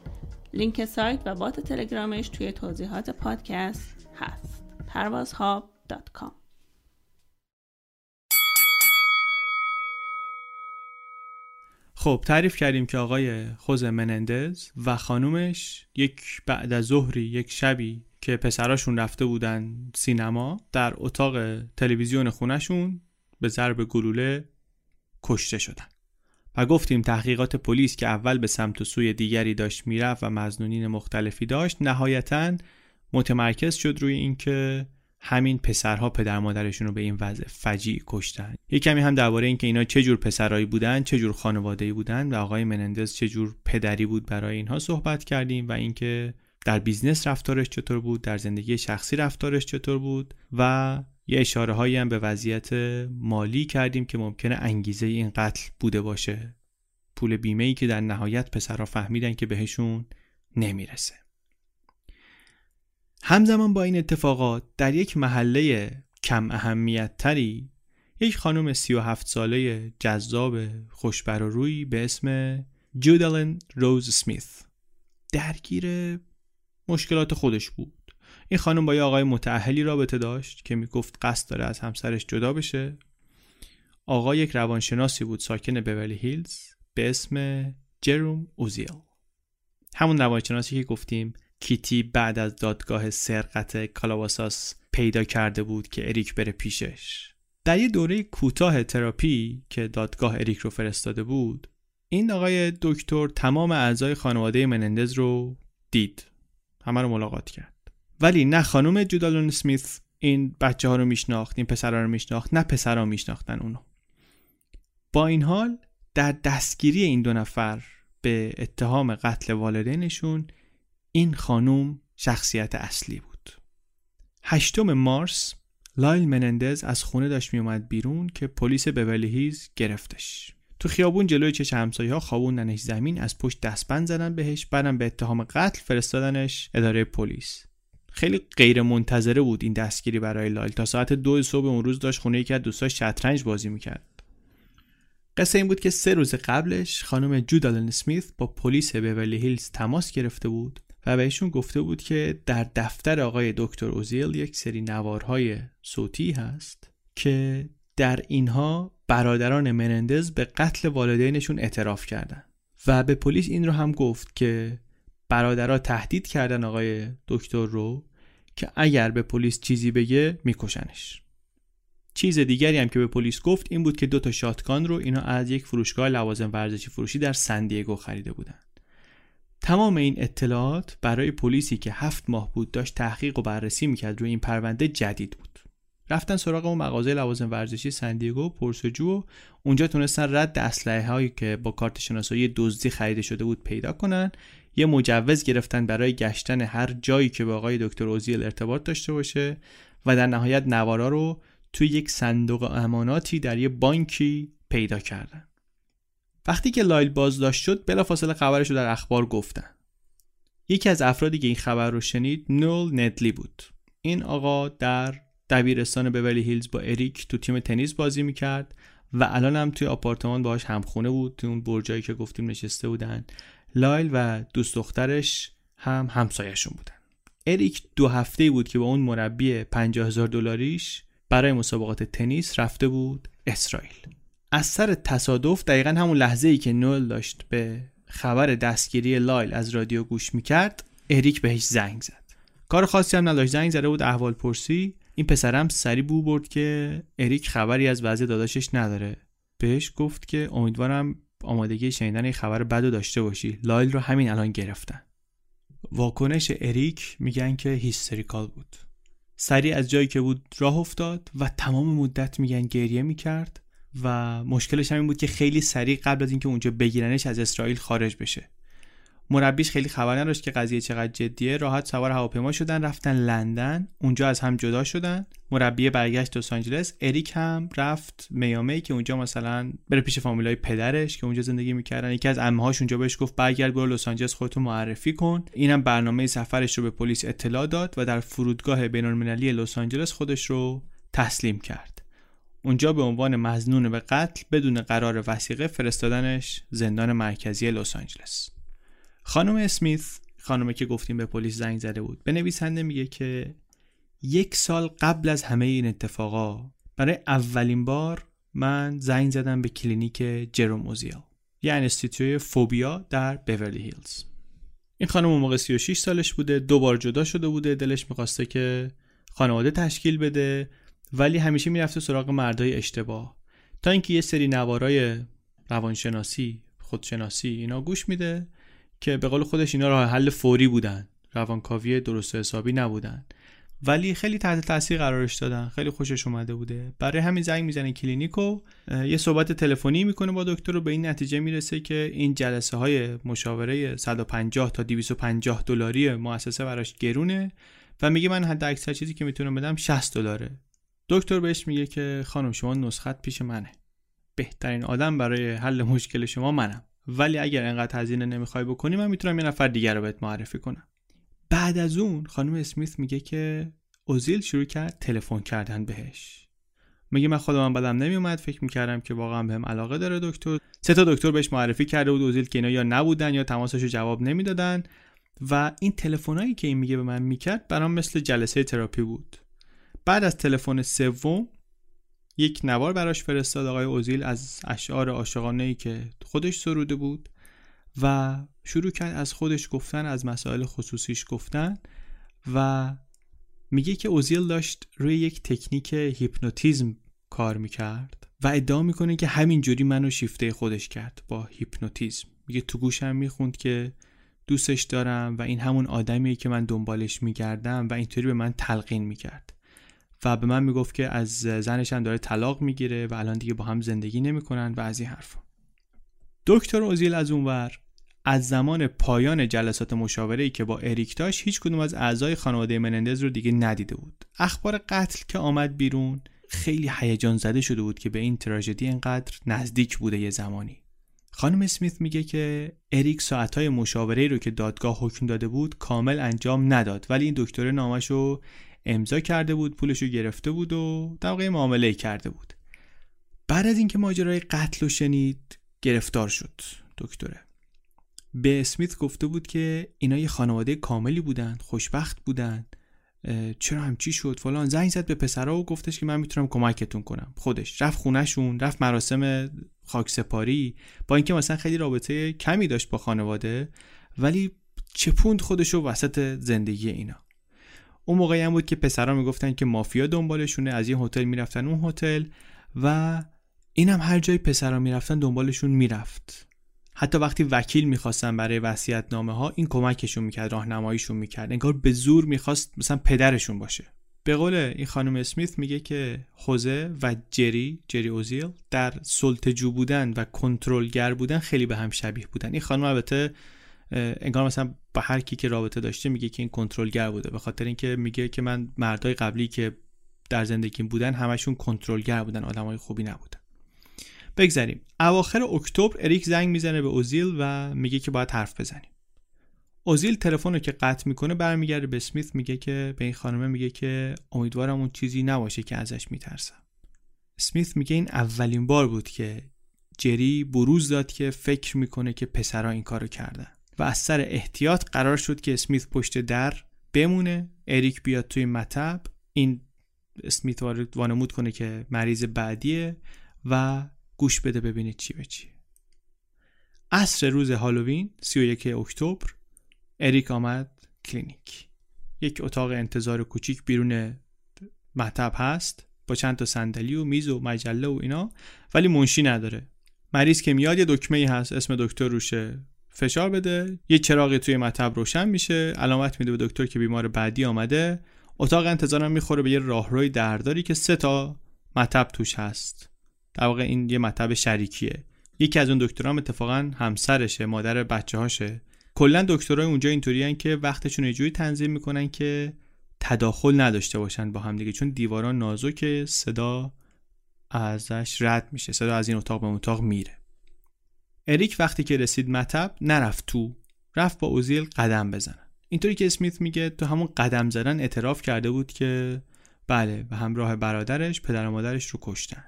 لینک سایت و بات تلگرامش توی توضیحات پادکست هست. پروازهاب.com خب تعریف کردیم که آقای خوز منندز و خانومش یک بعد از ظهری یک شبی که پسراشون رفته بودن سینما در اتاق تلویزیون خونشون به ضرب گلوله کشته شدن. و گفتیم تحقیقات پلیس که اول به سمت و سوی دیگری داشت می‌رفت و مزنونین مختلفی داشت نهایتا متمرکز شد روی اینکه همین پسرها پدر مادرشون رو به این وضع فجیع کشتن. یک کمی هم درباره اینکه اینا چه جور پسرایی بودن چه جور خانواده‌ای بودن و آقای منندز چه جور پدری بود برای اینها صحبت کردیم و اینکه در business رفتارش چطور بود در زندگی شخصی رفتارش چطور بود و یه اشاره هایی هم به وضعیت مالی کردیم که ممکنه انگیزه این قتل بوده باشه. پول بیمه ای که در نهایت پسرها فهمیدن که بهشون نمی‌رسه. همزمان با این اتفاقات در یک محله کم اهمیت تری یک خانم 37 ساله جذاب خوشبر و روی به اسم جودالن روز سمیث. درگیر مشکلات خودش بود. این خانم با یه آقای متعهلی رابطه داشت که می‌گفت قصد داره از همسرش جدا بشه. آقا یک روانشناسی بود ساکن بولی هیلز به اسم جروم اوزیل. همون روانشناسی که گفتیم کیتی بعد از دادگاه سرقت کالاواساس پیدا کرده بود که اریک بره پیشش. در یه دوره کوتاه تراپی که دادگاه اریک رو فرستاده بود این آقای دکتر تمام اعضای خانواده منندز رو دید. همه رو ملاقات کرد. ولی نه خانم جودالون سمیث این بچه ها رو میشناخت این پسرها رو میشناخت نه پسرها میشناختن اونو. با این حال در دستگیری این دو نفر به اتهام قتل والدینشون این خانوم شخصیت اصلی بود. هشتم مارس لایل منندز از خونه داشت میومد بیرون که پلیس بولی هیز گرفتش. تو خیابون جلوی چش همسایه ها خوابوندنش زمین از پشت دستبند زدن بهش بعدم به اتهام قتل فرستادنش اداره پلیس. خیلی غیر منتظره بود این دستگیری برای لایل. تا ساعت دو صبح اون روز داشت خونه یکی از دوستاش شطرنج بازی می‌کرد. قصه این بود که سه روز قبلش خانم جودالن سمیث با پلیس بولی هیلز تماس گرفته بود و بهشون گفته بود که در دفتر آقای دکتر اوزیل یک سری نوارهای صوتی هست که در اینها برادران منندز به قتل والدینشون اعتراف کردن. و به پلیس این رو هم گفت که برادرها تهدید کردن آقای دکتر رو که اگر به پلیس چیزی بگه میکشنش. چیز دیگری هم که به پلیس گفت این بود که دو تا شاتگان رو اینا از یک فروشگاه لوازم ورزشی فروشی در سندیگو خریده بودن. تمام این اطلاعات برای پلیسی که هفت ماه بود داشت تحقیق و بررسی می‌کرد روی این پرونده جدید بود. رفتن سراغ اون مغازه لوازم ورزشی سندیگو پرسجو و اونجا تونستن رد اسلحه هایی که با کارت شناسایی دزدی خریده شده بود پیدا کنن. یه مجوز گرفتن برای گشتن هر جایی که با آقای دکتر اوزیل ارتباط داشته باشه و در نهایت نوارا رو توی یک صندوق اماناتی در یه بانکی پیدا کردن. وقتی که لایل بازداشت شد بلافاصله خبرش رو در اخبار گفتن. یکی از افرادی که این خبر رو شنید نول ندلی بود. این آقا در دبیرستان بورلی هیلز با اریک تو تیم تنیس بازی می‌کرد و الان هم توی آپارتمان باهاش همخونه بود تو اون برجایی که گفتیم نشسته بودن. لایل و دوست دخترش هم همسایشون بودن. اریک دو هفته بود که با اون مربی 50 هزار دلاریش برای مسابقات تنیس رفته بود اسرائیل. از سر تصادف دقیقا همون لحظه ای که نول داشت به خبر دستگیری لایل از رادیو گوش می‌کرد اریک بهش زنگ زد. کار خاصی هم نداشت زنگ زده بود احوال پرسی. این پسرم سریع بو برد که اریک خبری از وضع داداشش نداره. بهش گفت که امیدوارم آمادگی شنیدن این خبر بد رو داشته باشی. لایل رو همین الان گرفتن. واکنش اریک میگن که hysterical بود. سریع از جایی که بود راه افتاد و تمام مدت میگن گریه می‌کرد. و مشکلش همین بود که خیلی سریع قبل از اینکه اونجا بگیرنش از اسرائیل خارج بشه. مربیش خیلی خبر نداشت که قضیه چقدر جدیه. راحت سوار هواپیما شدن رفتن لندن. اونجا از هم جدا شدن. مربی برگشت لس آنجلس. اریک هم رفت میامی که اونجا مثلا بره پیش فامیلای پدرش که اونجا زندگی می‌کردن. یکی از عمه‌هاش اونجا بهش گفت برگرد برو لس آنجلس خودتو معرفی کن. اینم برنامه سفرش رو به پلیس اطلاع داد و در فرودگاه بین‌المللی لس آنجلس خودش رو تسلیم کرد. اونجا به عنوان مزنون به قتل بدون قرار وسیقه فرستادنش زندان مرکزی لس آنجلس. خانم اسمیث خانمه که گفتیم به پلیس زنگ زده بود به نویسنده میگه که یک سال قبل از همه این اتفاقا برای اولین بار من زنگ زدم به کلینیک جروم اوزیل یه انستیتوی فوبیا در بورلی هیلز. این خانم اون موقع 36 سالش بوده دو بار جدا شده بوده دلش می‌خواسته که خانواده تشکیل بده ولی همیشه می‌رفته سراغ مردای اشتباه. تا اینکه یه سری نوارای روانشناسی خودشناسی اینا گوش میده که به قول خودش اینا راه حل فوری بودن. روانکاوی درست و حسابی نبودن. ولی خیلی تحت تاثیر قرارش دادن. خیلی خوشش اومده بوده. برای همین زنگ می‌زنه کلینیک و یه صحبت تلفنی می‌کنه با دکتر و به این نتیجه می‌رسه که این جلسه های مشاوره 150 تا 250 دلاری مؤسسه براش گرونه و میگه من حد اکثر چیزی که می‌تونم بدم 60 دلاره. دکتر بهش میگه که خانم شما نسخت پیش منه. بهترین آدم برای حل مشکل شما منم. ولی اگر انقدر هزینه نمی‌خوای بکنی من می‌تونم یه نفر دیگر رو بهت معرفی کنم. بعد از اون خانم اسمیت میگه که اوزیل شروع کرد تلفن کردن بهش. میگه من خودم بدم نمیومد. فکر می‌کردم که واقعا بهم علاقه داره دکتر. سه تا دکتر بهش معرفی کرده بود اوزیل که اینا یا نبودن یا تماسش جواب نمی‌دادن. و این تلفنایی که این میگه به من می‌کرد برام مثل جلسه تراپی بود. بعد از تلفن سوم یک نوار براش فرستاد. آقای اوزیل از اشعار عاشقانه ای که خودش سروده بود و شروع کرد از خودش گفتن از مسائل خصوصیش گفتن و میگه که اوزیل داشت روی یک تکنیک هیپنوتیزم کار می‌کرد و ادعا می‌کنه که همین جوری منو شیفته خودش کرد با هیپنوتیزم. میگه تو گوشم می‌خوند که دوستش دارم و این همون آدمیه که من دنبالش میگردم و اینطوری به من تلقین می‌کرد. و به من می‌گفت که از زنش هم داره طلاق می‌گیره و الان دیگه با هم زندگی نمی‌کنن و از این حرفا. دکتر اوزیل از اونور از زمان پایان جلسات مشاوره ای که با اریک داشت هیچ کدوم از اعضای خانواده منندز رو دیگه ندیده بود. اخبار قتل که آمد بیرون خیلی هیجان زده شده بود که به این تراژدی انقدر نزدیک بوده یه زمانی. خانم اسمیت میگه که اریک ساعتهای مشاوره رو که دادگاه حکم داده بود کامل انجام نداد ولی این دکتر نامش رو امضا کرده بود پولش رو گرفته بود و در واقع معامله کرده بود. بعد از اینکه ماجرای قتل رو شنید گرفتار شد دکتره. به اسمیت گفته بود که اینا یه خانواده کاملی بودن خوشبخت بودن. چرا همچی شد؟ فلان. زنگ زد به پسرها و گفتش که من می‌تونم کمکتون کنم. خودش رفت خونهشون رفت مراسم خاکسپاری. با اینکه مثلا خیلی رابطه کمی داشت با خانواده ولی چپوند خودش رو وسط زندگی اینا. اون موقعی هم بود که پسرها می‌گفتن که مافیا دنبالشونه از این هتل می‌رفتن اون هتل و اینم هر جای پسرها می‌رفتن دنبالشون می‌رفت. حتی وقتی وکیل می‌خواستن برای وصیت نامه ها این کمکشون می‌کرد راهنماییشون می‌کرد. انگار به زور می‌خواست مثلا پدرشون باشه. به قول این خانم اسمیت میگه که خوزه و جری جری اوزیل در سلطجو بودن و کنترلگر بودن خیلی به هم شبیه بودن. این خانم البته انگار مثلا با هر کی که رابطه داشته میگه که این کنترلگر بوده. به خاطر اینکه میگه که من مردای قبلی که در زندگیم بودن همشون کنترلگر بودن آدمای خوبی نبودن. بگذریم. اواخر اکتبر اریک زنگ می‌زنه به اوزیل و میگه که باید حرف بزنیم. اوزیل تلفن رو که قطع می‌کنه برمیگرده به اسمیت میگه که به این خانمه میگه که امیدوارم اون چیزی نباشه که ازش میترسم. اسمیت میگه این اولین بار بود که جری بروز داد که فکر می‌کنه که پسرا این کارو کردن. و از سر احتیاط قرار شد که اسمیت پشت در بمونه. اریک بیاد توی مطب. این اسمیت وانمود کنه که مریض بعدیه و گوش بده ببینه چی به چیه عصر روز هالووین 31 اکتبر اریک آمد کلینیک. یک اتاق انتظار کوچیک بیرون مطب هست. با چند تا صندلی و میز و مجله و اینا ولی منشی نداره. مریض که میاد یه دکمه ای هست اسم دکتر روشه. فشار بده. یه چراغی توی مطب روشن میشه. علامت میده به دکتر که بیمار بعدی آمده. اتاق انتظارم می‌خوره به یه راهروی درداری که سه تا مطب توش هست. در واقع این یه مطب شریکیه. یکی از اون دکترام اتفاقا همسرشه مادر بچه هاشه کلا دکترای اونجا اینطوریان که وقتشون یه جوری تنظیم می‌کنن که تداخل نداشته باشن با هم دیگه چون دیواران نازکه صدا ازش رد میشه صدا از این اتاق به اتاق میره. اریک وقتی که رسید مطب نرفت تو. رفت با اوزیل قدم بزنن اینطوری که اسمیت میگه تو همون قدم زدن اعتراف کرده بود که بله به همراه برادرش پدر و مادرش رو کشتن.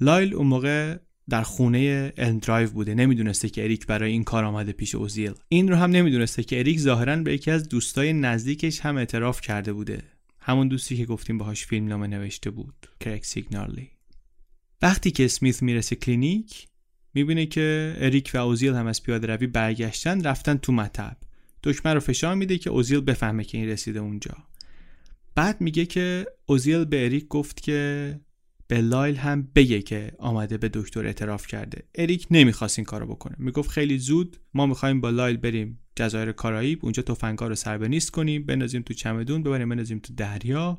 لایل اون موقع در خونه درایو بوده. نمی‌دونسته که اریک برای این کار آمده پیش اوزیل. این رو هم نمی‌دونسته که اریک ظاهرا به یکی از دوستای نزدیکش هم اعتراف کرده بوده. همون دوستی که گفتیم باهاش فیلم نامه نوشته بود. کرک سیگنارلی وقتی که اسمیت می‌رسه کلینیک می‌بینه که اریک و اوزیل هم از پیاده روی برگشتن رفتن تو مطب. دکمه رو فشار میده که اوزیل بفهمه که این رسیده اونجا. بعد میگه که اوزیل به اریک گفت که به لایل هم بگه که آمده به دکتر اعتراف کرده. اریک نمی‌خواست این کارو بکنه. می‌گفت خیلی زود ما می‌خوایم با لایل بریم جزایر کارائیب اونجا تفنگا رو سر به نیست کنیم بندازیم تو چمدون ببریم بندازیم تو دریا.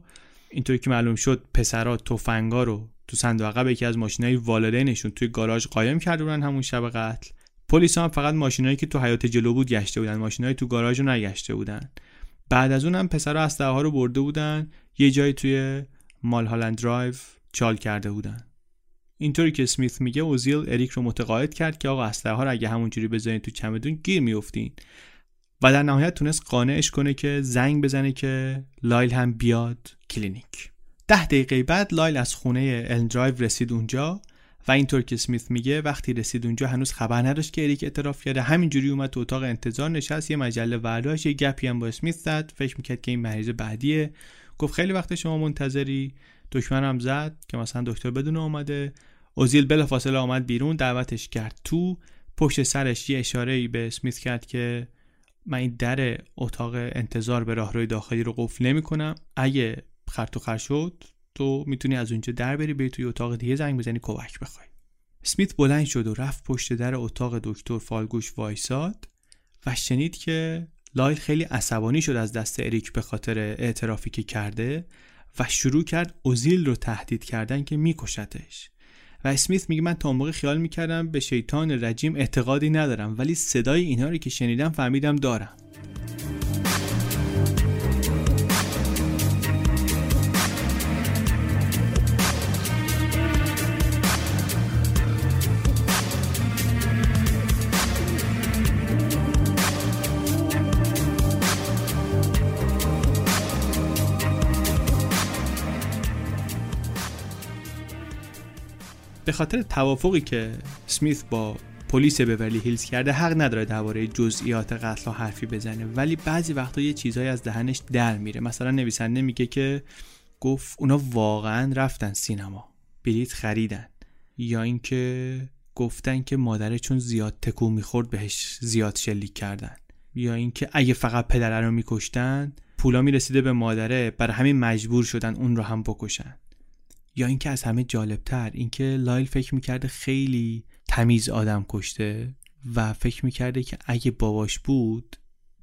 اینطوری که معلوم شد پسرا تفنگا رو تو صندوق عقب یکی از ماشینای والدینشون توی گاراژ قایم کرده همون شب قتل. پلیس هم فقط ماشینایی که تو حیاط جلو بود گشته بودن ماشینای تو گاراژ رو نگشته بودن. بعد از اونم پسرا اسلحه ها رو برده بودن یه جایی توی مالهالند درایو چال کرده بودن. اینطوری که اسمیت میگه اوزیل اریک رو متقاعد کرد که آقا اسلحه ها رو اگه همونجوری بذارید تو چمدون گیر میافتین. و در نهایت تونست قانعش کنه که زنگ بزنه که لایل هم بیاد کلینیک. ده دقیقه بعد لایل از خونه الم درایو رسید اونجا و اینطور که اسمیت میگه وقتی رسید اونجا هنوز خبر نداشت که اریک اعتراف کرده. همینجوری اومد تو اتاق انتظار نشست یه مجله ورداشت یه گپی هم با اسمیت زد. فکر می‌کرد که این مریض بعدیه. گفت خیلی وقت شما منتظری. دکمه هم زد که مثلا دکتر بدونه اومده. اوزیل بلافاصله آمد بیرون دعوتش کرد تو. پشت سرش یه اشاره ای به اسمیت کرد که من این در اتاق انتظار به راهروی داخلی رو قفل نمی کنم اگه خرط و خر شد تو می‌تونی از اونجا در بری بری توی اتاق دیگه زنگ بزنی کمک بخوای. اسمیت بلند شد و رفت پشت در اتاق دکتر فالگوش وایساد و شنید که لایل خیلی عصبانی شد از دست اریک به خاطر اعترافی که کرده و شروع کرد اوزیل رو تهدید کردن که میکشتش. و اسمیت میگه من تا موقع خیال می‌کردم به شیطان رجیم اعتقادی ندارم ولی صدای اینها رو که شنیدم فهمیدم دارم. به خاطر توافقی که سمیث با پلیس بورلی هیلز کرده حق نداره درباره جزئیات قتل ها حرفی بزنه. ولی بعضی وقتا یه چیزهایی از دهنش در میره. مثلا نویسنده میگه که گفت اونا واقعا رفتن سینما. بلیت خریدن. یا اینکه گفتن که مادره چون زیاد تکون می‌خورد بهش زیاد شلیک کردن. یا اینکه اگه فقط پدره رو میکشتن پولا می‌رسیده به مادره. برای همین مجبور شدن اون رو هم بکشن. یا اینکه از همه جالبتر اینکه لایل فکر می‌کرده خیلی تمیز آدم کشته و فکر می‌کرده که اگه باباش بود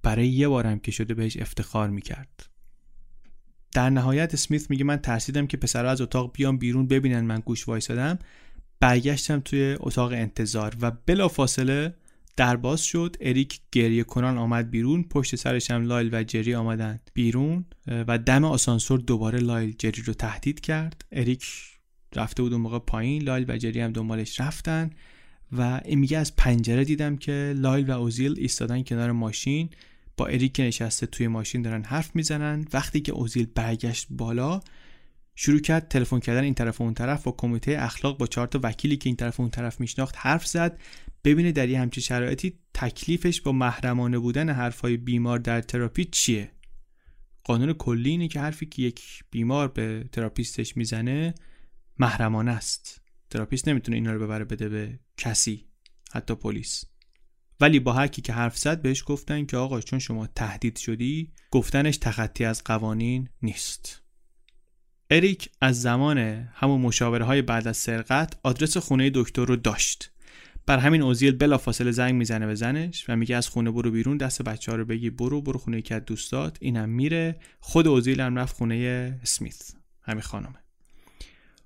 برای یه بارم که شده بهش افتخار می‌کرد. در نهایت اسمیت میگه من ترسیدم که پسرها از اتاق بیام بیرون ببینن من گوش وایسادم. برگشتم توی اتاق انتظار و بلافاصله در باز شد اریک گریه کنان آمد بیرون پشت سرش هم لایل و جری آمدن بیرون و دم آسانسور دوباره لایل جری رو تهدید کرد. اریک رفته بود اون موقع پایین لایل و جری هم دنبالش رفتن و میگه از پنجره دیدم که لایل و اوزیل ایستادن کنار ماشین. با اریک که نشسته توی ماشین دارن حرف می‌زنن. وقتی که اوزیل برگشت بالا شروع کرد تلفن کردن این طرف و اون طرف با کمیته اخلاق با چهار تا وکیلی که این طرف و اون طرف میشناخت حرف زد. ببینه در یه همچین شرایطی تکلیفش با محرمانه بودن حرفای بیمار در تراپی چیه؟ قانون کلی اینه که حرفی که یک بیمار به تراپیستش می‌زنه محرمانه است. تراپیست نمی‌تونه اینا رو ببره بده به کسی حتی پلیس. ولی با هر کی که حرف زد بهش گفتن که آقا چون شما تهدید شدی گفتنش تخطی از قوانین نیست. اریک از زمان همون مشاوره های بعد از سرقت آدرس خونه دکتر رو داشت. برای همین اوزیل بلا فاصله زنگ می‌زنه به زنش و میگه از خونه برو بیرون دست بچه ها رو بگی برو برو خونه یکی از دوستات. اینم میره. خود اوزیل هم رفت خونه اسمیت همین خانمه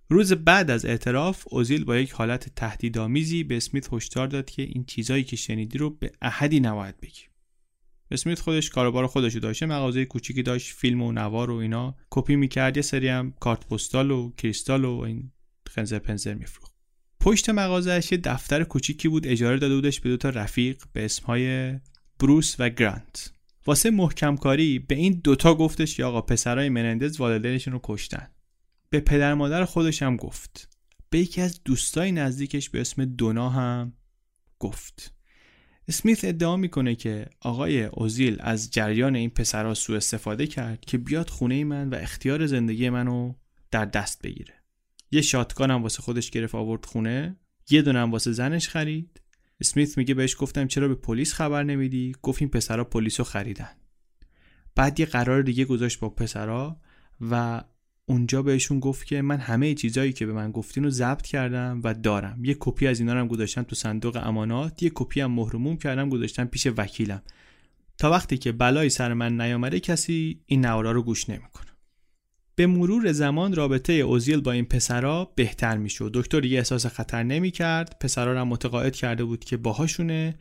روز بعد از اعتراف اوزیل با یک حالت تهدیدآمیزی به اسمیت هشدار داد که این چیزایی که شنیدی رو به احدی نباید بگی. اسمیت خودش کاروبار خودش داشته مغازه کوچیکی داشت فیلم و نوار و اینا. کپی می‌کرد یه سری هم کارت پستال و کریستال و این خنزر پنزر میفروخت. پشت مغازهش یه دفتر کوچیکی بود اجاره داده بودش به دو تا رفیق به اسمهای بروس و گرانت. واسه محکم کاری به این دوتا گفتش که آقا پسرای منندز والدینشون رو کشتن. به پدر مادر خودش هم گفت. به یکی از دوستای نزدیکش به اسم دونا هم گفت. اسمیت ادعا می‌کنه که آقای اوزیل از جریان این پسرها سوء استفاده کرد که بیاد خونه من و اختیار زندگی منو در دست بگیره. یه شاتگان هم واسه خودش گرفت آورد خونه. یه دونه هم واسه زنش خرید. اسمیت میگه بهش گفتم چرا به پلیس خبر نمیدی؟ گفت این پسرا پلیسو خریدن. بعد یه قرار دیگه گذاشت با پسرا و اونجا بهشون گفت که من همه چیزایی که به من گفتین رو ضبط کردم و دارم. یه کپی از اینا رو هم گذاشتم تو صندوق امانات یه کپی هم مهرموم کردم گذاشتم پیش وکیلم. تا وقتی که بلایی سر من نیامده کسی این نوارا رو گوش نمی‌کنه. به مرور زمان رابطه اوزیل با این پسرا بهتر می‌شد. دکتر دیگه احساس خطر نمی‌کرد. پسرا رو متقاعد کرده بود که باهاشونه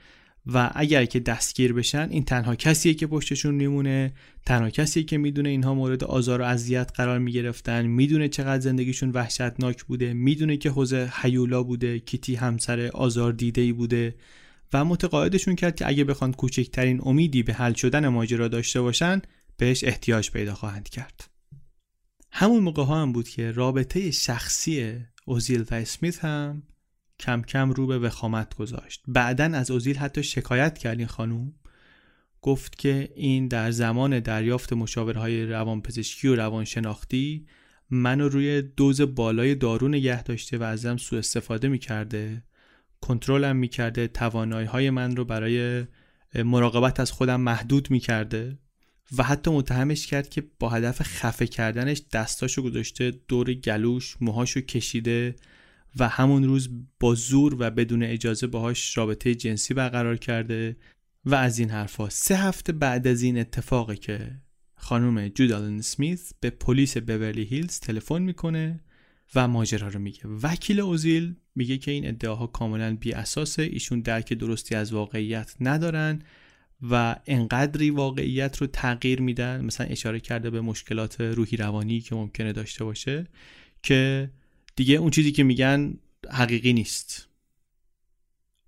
و اگر که دستگیر بشن این تنها کسیه که پشتشون میمونه تنها کسیه که می‌دونه اینها مورد آزار و اذیت قرار می‌گرفتن می‌دونه چقدر زندگیشون وحشتناک بوده می‌دونه که حوزه حیولا بوده کیتی همسر آزار دیده ای بوده و متقاعدشون کرد که اگه بخوان کوچکترین امیدی به حل شدن ماجرا داشته باشن بهش احتیاج پیدا خواهند کرد. همون موقع ها هم بود که رابطه شخصی اوزیل و اسمیت هم کم کم رو به وخامت گذاشت. بعدا از اوزیل حتی شکایت کرد این خانوم. گفت که این در زمان دریافت مشاورهای روانپزشکی و روانشناختی منو روی دوز بالای دارو نگه داشته و ازم سوء استفاده می‌کرده. کنترلم می‌کرده. توانایی های من رو برای مراقبت از خودم محدود می‌کرده. و حتی متهمش کرد که با هدف خفه کردنش دستاشو گذاشته دور گلوش موهاشو کشیده و همون روز با زور و بدون اجازه باهاش رابطه جنسی برقرار کرده و از این حرفا. سه هفته بعد از این اتفاقی که خانم جودالن سمیث به پلیس بورلی هیلز تلفن می‌کنه و ماجرا رو میگه. وکیل اوزیل میگه که این ادعاها کاملا بی اساسه ایشون درک درستی از واقعیت ندارن و انقدری واقعیت رو تغییر میدن مثلا اشاره کرده به مشکلات روحی روانی که ممکنه داشته باشه که دیگه اون چیزی که میگن حقیقی نیست.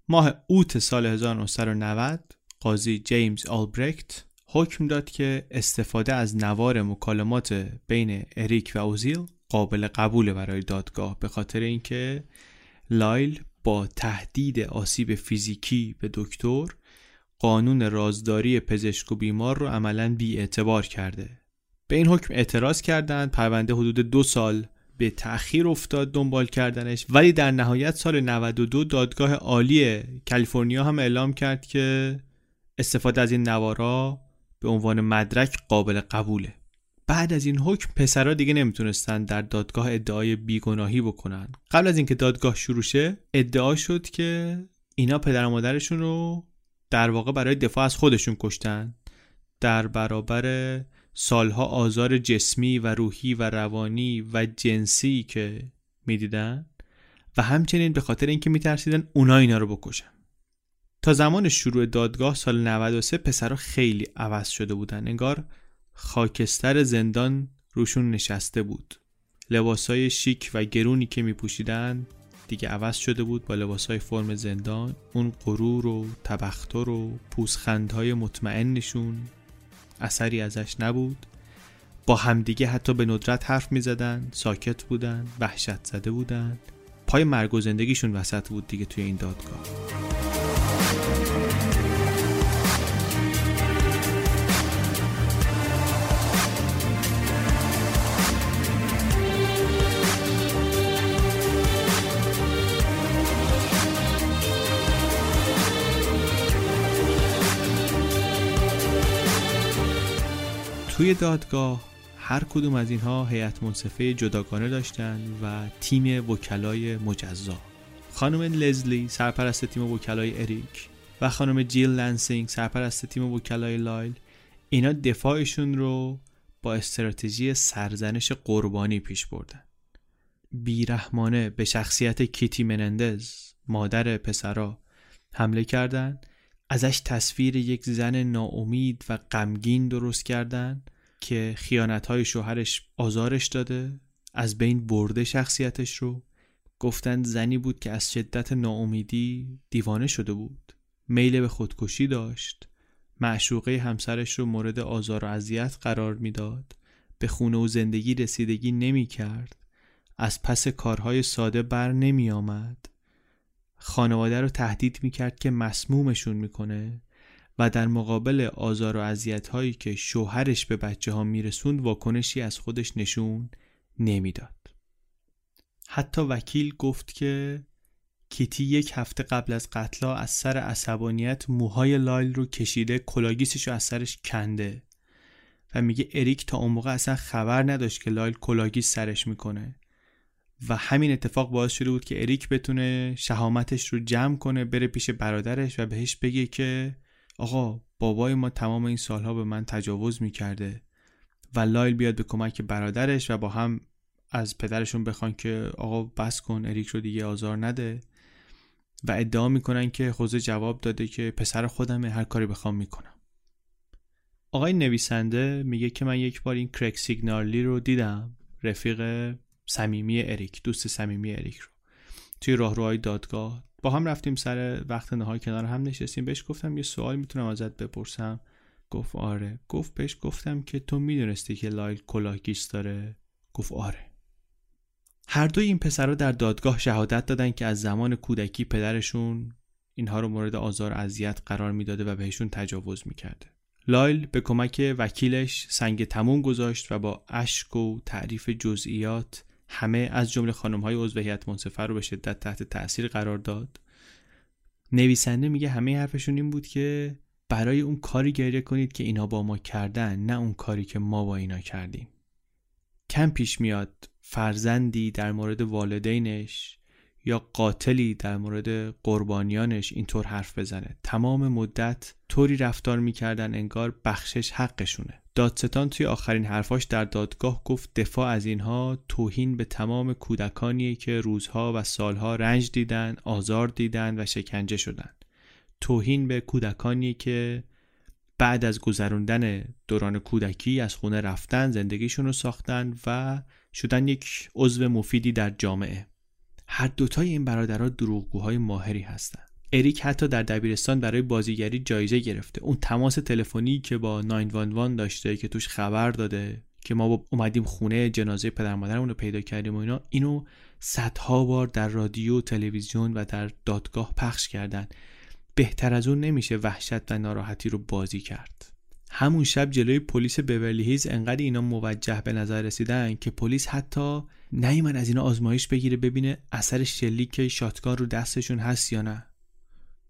ماه اوت سال 1990 قاضی جیمز آلبرکت حکم داد که استفاده از نوار مکالمات بین اریک و اوزیل قابل قبول برای دادگاه به خاطر اینکه لایل با تهدید آسیب فیزیکی به دکتر قانون رازداری پزشک و بیمار رو عملا بی اعتبار کرده. به این حکم اعتراض کردند پرونده حدود دو سال به تأخیر افتاد دنبال کردنش ولی در نهایت سال 92 دادگاه عالی کالیفرنیا هم اعلام کرد که استفاده از این نوارا به عنوان مدرک قابل قبوله. بعد از این حکم پسرا دیگه نمی‌تونستن در دادگاه ادعای بیگناهی بکنن. قبل از اینکه دادگاه شروع شه ادعا شد که اینا پدر و مادرشون رو در واقع برای دفاع از خودشون کشتن. در برابر سالها آزار جسمی و روحی و روانی و جنسی که می‌دیدن و همچنین به خاطر اینکه میترسیدن اونا اینا رو بکشن. تا زمان شروع دادگاه سال 93 پسرها خیلی عوض شده بودن. انگار خاکستر زندان روشون نشسته بود. لباسای شیک و گرونی که میپوشیدن دیگه عوض شده بود با لباسای فرم زندان اون غرور و تبختر و پوزخندهای مطمئنشون. اثری ازش نبود. با همدیگه حتی به ندرت حرف می زدن ساکت بودن وحشت زده بودن. پای مرگ و زندگیشون وسط بود دیگه توی این دادگاه. توی دادگاه هر کدوم از اینها هیئت منصفه جداگانه داشتن و تیم وکلای مجزا. خانم لزلی سرپرست تیم وکلای اریک و خانم جیل لنسینگ سرپرست تیم وکلای لایل اینا دفاعشون رو با استراتژی سرزنش قربانی پیش بردن. بیرحمانه به شخصیت کیتی منندز مادر پسرا حمله کردند ازش تصویر یک زن ناامید و غمگین درست کردن که خیانت های شوهرش آزارش داده از بین برده شخصیتش رو. گفتند زنی بود که از شدت ناامیدی دیوانه شده بود. میل به خودکشی داشت. معشوقه همسرش رو مورد آزار و اذیت قرار می‌داد. به خونه و زندگی رسیدگی نمی کرد از پس کارهای ساده بر نمی آمد خانواده رو تهدید می کرد که مسمومشون می‌کنه و در مقابل آزار و اذیت هایی که شوهرش به بچه ها میرسوند واکنشی از خودش نشون نمی‌داد. حتی وکیل گفت که کیتی یک هفته قبل از قتلا از سر عصبانیت موهای لایل رو کشیده کلاگیسش رو از سرش کنده و میگه اریک تا اون موقع اصلا خبر نداشت که لایل کلاگیس سرش می‌کنه و همین اتفاق باعث شده بود که اریک بتونه شهامتش رو جمع کنه بره پیش برادرش و بهش بگه که آقا بابای ما تمام این سالها به من تجاوز می‌کرده و لایل بیاد به کمک برادرش و با هم از پدرشون بخوان که آقا بس کن اریک رو دیگه آزار نده و ادعا می‌کنن که خوزه جواب داده که پسر خودمه هر کاری بخوام می‌کنم. آقای نویسنده میگه که من یک بار این کرک سیگنارلی رو دیدم رفیق صمیمی اریک دوست صمیمی اریک رو. توی راهروهای دادگاه با هم رفتیم سر وقت نهار کنار هم نشستیم. بهش گفتم یه سوال می‌تونم ازت بپرسم. گفت آره. گفت بهش گفتم که تو می‌دونستی که لایل کلاهگیس داره؟ گفت آره. هر دوی این پسرها در دادگاه شهادت دادن که از زمان کودکی پدرشون اینها رو مورد آزار اذیت قرار می‌داده و بهشون تجاوز می‌کرده. لایل به کمک وکیلش سنگ تموم گذاشت و با اشک و تعریف جزئیات همه از جمله خانم های عضو هیئت منصفه رو به شدت تحت تاثیر قرار داد. نویسنده میگه همه حرفشون این بود که برای اون کاری گریه کنید که اینا با ما کردن نه اون کاری که ما با اینا کردیم. کم پیش میاد فرزندی در مورد والدینش یا قاتلی در مورد قربانیانش اینطور حرف بزنه. تمام مدت طوری رفتار می‌کردن انگار بخشش حقشونه. دادستان توی آخرین حرفاش در دادگاه گفت دفاع از اینها توهین به تمام کودکانیه که روزها و سالها رنج دیدن آزار دیدن و شکنجه شدن. توهین به کودکانی که بعد از گذروندن دوران کودکی از خونه رفتن زندگیشون رو ساختن و شدن یک عضو مفیدی در جامعه. هر دوتای این برادرها دروغگوهای ماهری هستند اریک حتی در دبیرستان برای بازیگری جایزه گرفته. اون تماس تلفنی که با 911 داشته که توش خبر داده که ما با اومدیم خونه جنازه پدر مادرمون رو پیدا کردیم و اینا اینو صدها بار در رادیو تلویزیون و در دادگاه پخش کردن. بهتر از اون نمیشه وحشت و ناراحتی رو بازی کرد. همون شب جلوی پلیس بورلی هیز انقدر اینا موجه به نظر رسیدن که پلیس حتی نیومد از اینا آزمایش بگیره ببینه اثر شلیک شاتگان رو دستشون هست یا نه.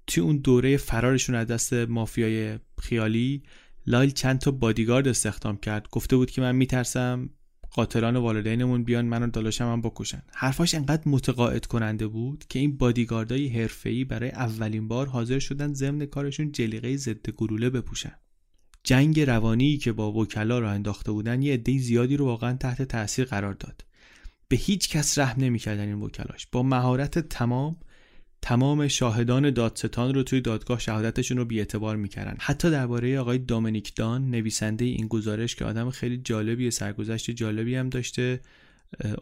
توی اون دوره فرارشون از دست مافیای خیالی لایل چند تا بادیگارد استخدام کرد. گفته بود که من میترسم قاتلان والدینمون بیان منو داداشم هم بکشن. حرفاش انقدر متقاعد کننده بود که این بادیگاردای حرفه‌ای برای اولین بار حاضر شدن ضمن کارشون جلیقه ضد گلوله بپوشن. جنگ روانی که با وکلا را انداخته بودن یه عده زیادی رو واقعا تحت تاثیر قرار داد. به هیچ کس رحم نمی‌کردن این وکلاش. با مهارت تمام تمام شاهدان دادستان رو توی دادگاه شهادتشون رو بیاعتبار می‌کردن. حتی درباره آقای دامنیک دان نویسنده این گزارش که آدم خیلی جالبی سرگذشت جالبی هم داشته.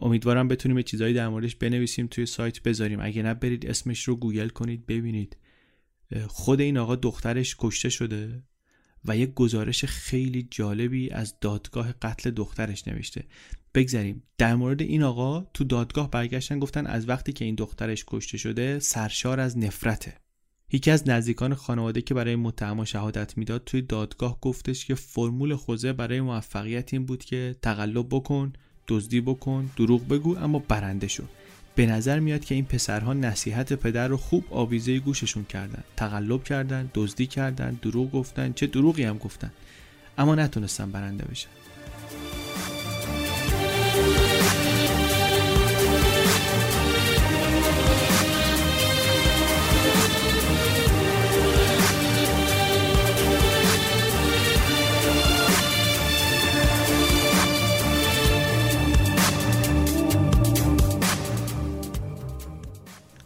امیدوارم بتونیم یه چیزایی در موردش بنویسیم توی سایت بذاریم. اگه نه برید اسمش رو گوگل کنید ببینید. خود این آقا دخترش کشته شده و یک گزارش خیلی جالبی از دادگاه قتل دخترش نوشته. بگذریم در مورد این آقا تو دادگاه برگشتن گفتن از وقتی که این دخترش کشته شده سرشار از نفرته. یکی از نزدیکان خانواده که برای متهم شهادت می‌داد توی دادگاه گفتش که فرمول خوزه برای موفقیت این بود که تقلب بکن دزدی بکن دروغ بگو اما برنده شو. به نظر میاد که این پسرها نصیحت پدر رو خوب آویزه گوششون کردن. تقلب کردن دزدی کردن دروغ گفتن چه دروغی هم گفتن. اما نتونستن برنده بشن.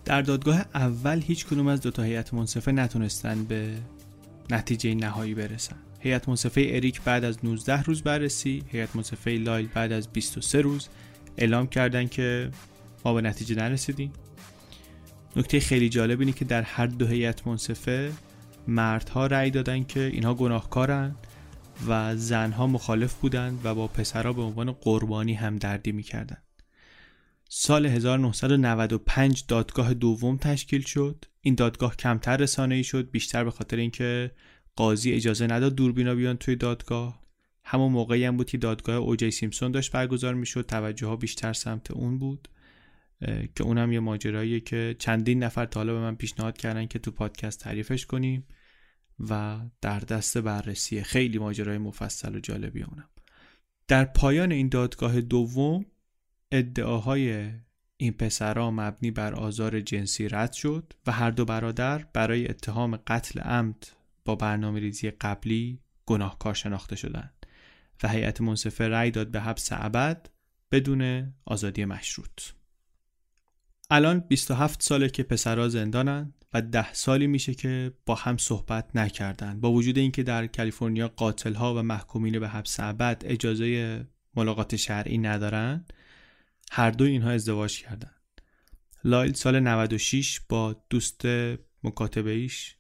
در دادگاه اول هیچ کنوم از دو تا هیئت منصفه نتونستن به نتیجه نهایی برسن. هیئت منصفه اریک بعد از 19 روز بررسی هیئت منصفه لایل بعد از 23 روز اعلام کردن که ما به نتیجه نرسیدیم. نکته خیلی جالب اینه که در هر دو هیئت منصفه مردها رأی دادن که اینها گناهکارن و زنها مخالف بودند و با پسرها به عنوان قربانی هم دردی می‌کردن. سال 1995 دادگاه دوم تشکیل شد. این دادگاه کمتر رسانه ای شد بیشتر به خاطر اینکه قاضی اجازه نداد دوربینا بیان توی دادگاه. همون موقعی هم بود که دادگاه اوجی سیمسون داشت برگزار می‌شد توجه ها بیشتر سمت اون بود که اونم یه ماجراییه که چندین نفر تا به من پیشنهاد کردن که تو پادکست تعریفش کنیم و در دست بررسی خیلی ماجرای مفصل و جالبی اونم. در پایان این دادگاه دوم ادعاهای این پسرها مبنی بر آزار جنسی رد شد و هر دو برادر برای اتهام قتل عمد با برنامه ریزی قبلی گناهکار شناخته شدند و هیئت منصفه رأی داد به حبس ابد بدون آزادی مشروط. الان 27 ساله که پسرها زندانن و ده سالی میشه که با هم صحبت نکردن با وجود اینکه در کالیفرنیا قاتل ها و محکومین به حبس ابد اجازه ملاقات شرعی ندارن هر دو اینها ازدواج کردن. لایل سال 96 با دوست مکاتبه ایش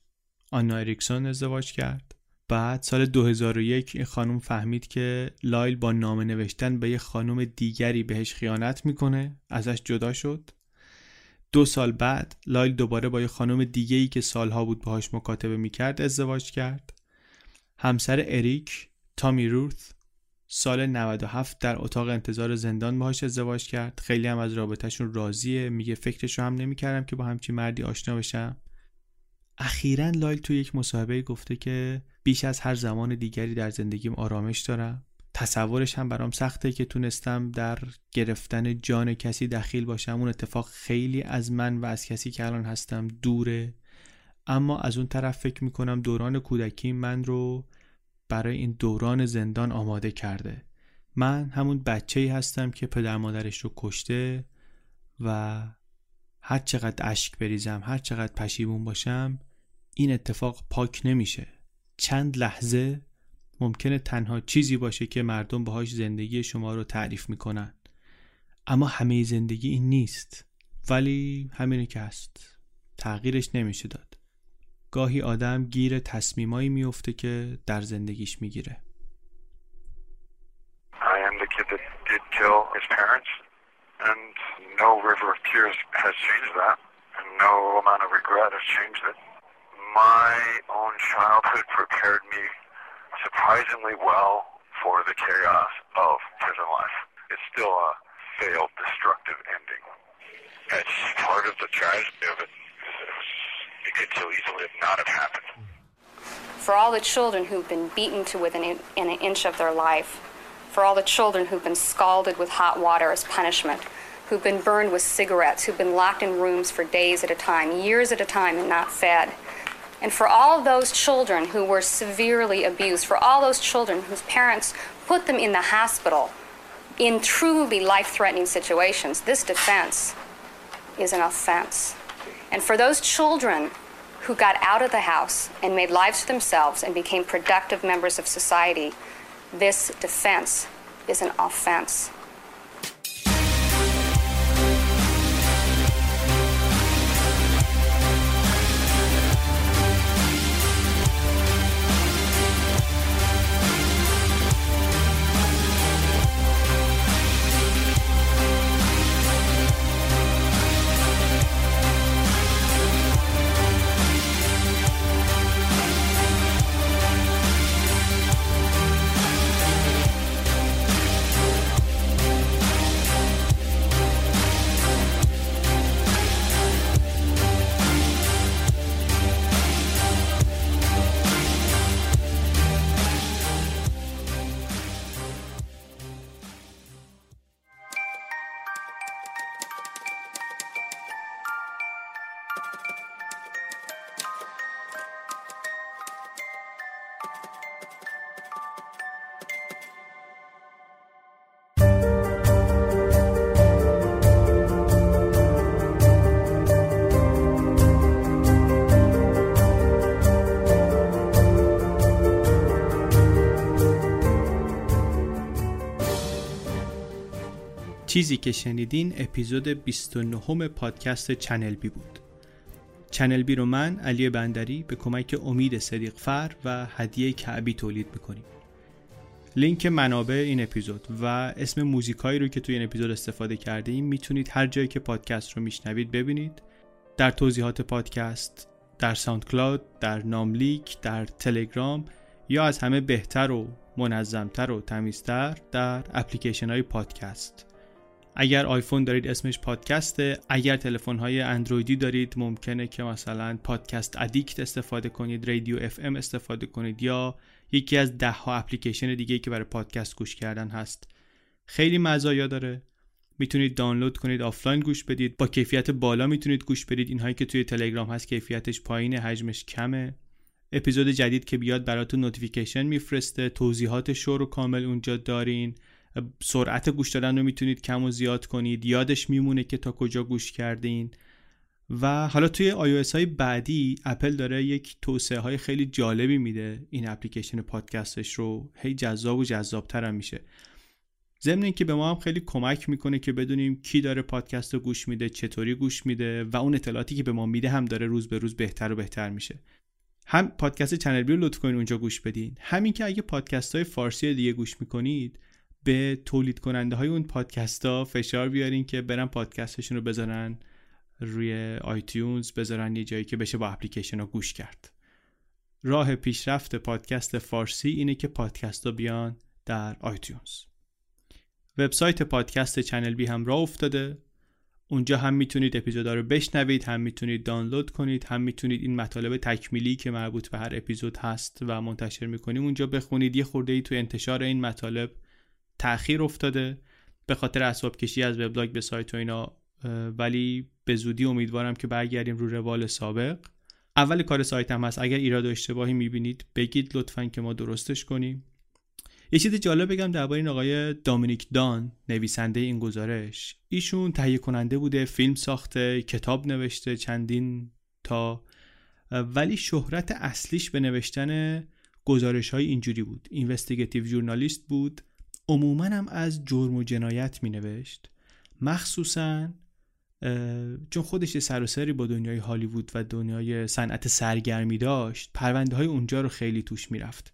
آنا اریکسون ازدواج کرد. بعد سال 2001 این خانم فهمید که لایل با نامه نوشتن به یه خانم دیگری بهش خیانت می‌کنه ازش جدا شد. دو سال بعد لایل دوباره با یه خانم دیگه که سالها بود باهاش مکاتبه می‌کرد ازدواج کرد. همسر اریک تامی روث سال 97 در اتاق انتظار زندان باهاش ازدواج کرد. خیلی هم از رابطهشون راضیه. میگه فکرشو هم نمی‌کردم که با همچین مردی آشنا بشم. اخیرا لایل تو یک مصاحبه گفته که بیش از هر زمان دیگری در زندگیم آرامش دارم. تصورش هم برام سخته که تونستم در گرفتن جان کسی دخیل باشم. اون اتفاق خیلی از من و از کسی که الان هستم دوره. اما از اون طرف فکر می‌کنم دوران کودکی من رو برای این دوران زندان آماده کرده. من همون بچه ای هستم که پدر مادرش رو کشته و هر چقدر اشک بریزم هر چقدر پشیمون باشم این اتفاق پاک نمیشه. چند لحظه ممکنه تنها چیزی باشه که مردم باهاش زندگی شما رو تعریف می‌کنن. اما همه زندگی این نیست. ولی همینه که هست. تغییرش نمیشه داد. گاهی آدم گیر تصمیمایی میفته که در زندگیش میگیره I am the kid that did kill his parents, and no river of tears has changed that, and no amount of regret has changed it. My own childhood prepared me surprisingly well for the chaos of prison life. It's still a failed, destructive ending. It's part of the tragedy of it. Could so easily have not have happened. For all the children who've been beaten to within an, in an inch of their life, for all the children who've been scalded with hot water as punishment, who've been burned with cigarettes, who've been locked in rooms for days at a time, years at a time, and not fed. And for all those children who were severely abused, for all those children whose parents put them in the hospital in truly life threatening situations, this defense is an offense. And for those children who got out of the house and made lives for themselves and became productive members of society, this defense is an offense. چیزی که شنیدین اپیزود 29 پادکست چنل بی بود. چنل بی رو من علی بندری به کمک امید صدیق و هدیه کعبی تولید می‌کنیم. لینک منابع این اپیزود و اسم موزیکایی رو که توی این اپیزود استفاده کرده ایم می‌تونید هر جایی که پادکست رو میشنوید ببینید. در توضیحات پادکست در SoundCloud در ناملیک در تلگرام یا از همه بهتر و منظمتر و تمیزتر در اپلیکیشن های پادکست. اگر آیفون دارید اسمش پادکسته اگر تلفن های اندرویدی دارید ممکنه که مثلا Podcast Addict استفاده کنید رادیو اف ام استفاده کنید یا یکی از ده ها اپلیکیشن دیگه که برای پادکست گوش کردن هست. خیلی مزایا داره. می‌تونید دانلود کنید آفلاین گوش بدید. با کیفیت بالا می‌تونید گوش بدید. اینهایی که توی تلگرام هست کیفیتش پایین حجمش کمه. اپیزود جدید که بیاد براتون notification میفرسته. توضیحات شو رو کامل اونجا دارین. سرعت گوش دادن رو می‌تونید کم و زیاد کنید. یادش میمونه که تا کجا گوش کردین. و حالا توی iOS های بعدی اپل داره یک توسعه های خیلی جالبی میده. این اپلیکیشن پادکستش رو هی جذاب و جذابتر هم میشه. ضمن اینکه به ما هم خیلی کمک می‌کنه که بدونیم کی داره پادکست رو گوش میده چطوری گوش میده و اون اطلاعاتی که به ما میده هم داره روز به روز بهتر و بهتر میشه. هم پادکست چنل بی رو لطف کنید اونجا گوش بدین. همین که اگه پادکست های فارسی دیگه گوش می‌کنید به تولید کننده های اون پادکست ها فشار بیارین که برن پادکستشون رو بذارن روی iTunes بذارن یه جایی که بشه با اپلیکیشن ها گوش کرد. راه پیشرفت پادکست فارسی اینه که پادکست ها بیان در iTunes. وبسایت پادکست چنل بی هم راه افتاده. اونجا هم می‌تونید اپیزودا رو بشنوید هم می‌تونید دانلود کنید هم می‌تونید این مطالب تکمیلی که مربوط به هر اپیزود هست و منتشر می‌کنیم اونجا بخونید. یه خورده ای تو انتشار این مطالب تاخیر افتاده به خاطر اسباب کشی از وبلاگ به سایت و اینا ولی به زودی امیدوارم که برگردیم رو روال سابق. اول کار سایت هم هست. اگر ایراد و اشتباهی می‌بینید بگید لطفا که ما درستش کنیم. یه چیز جالب بگم درباره این آقای دامینیک دان نویسنده این گزارش. ایشون تهیه کننده بوده فیلم ساخته کتاب نوشته چندین تا ولی شهرت اصلیش به نوشتن گزارش های اینجوری بود. اینوستیگیتیو جورنالیست بود. عموما هم از جرم و جنایت می نوشت. مخصوصا چون خودش سر و سری با دنیای هالیوود و دنیای صنعت سرگرمی داشت پرونده های اونجا رو خیلی توش می‌رفت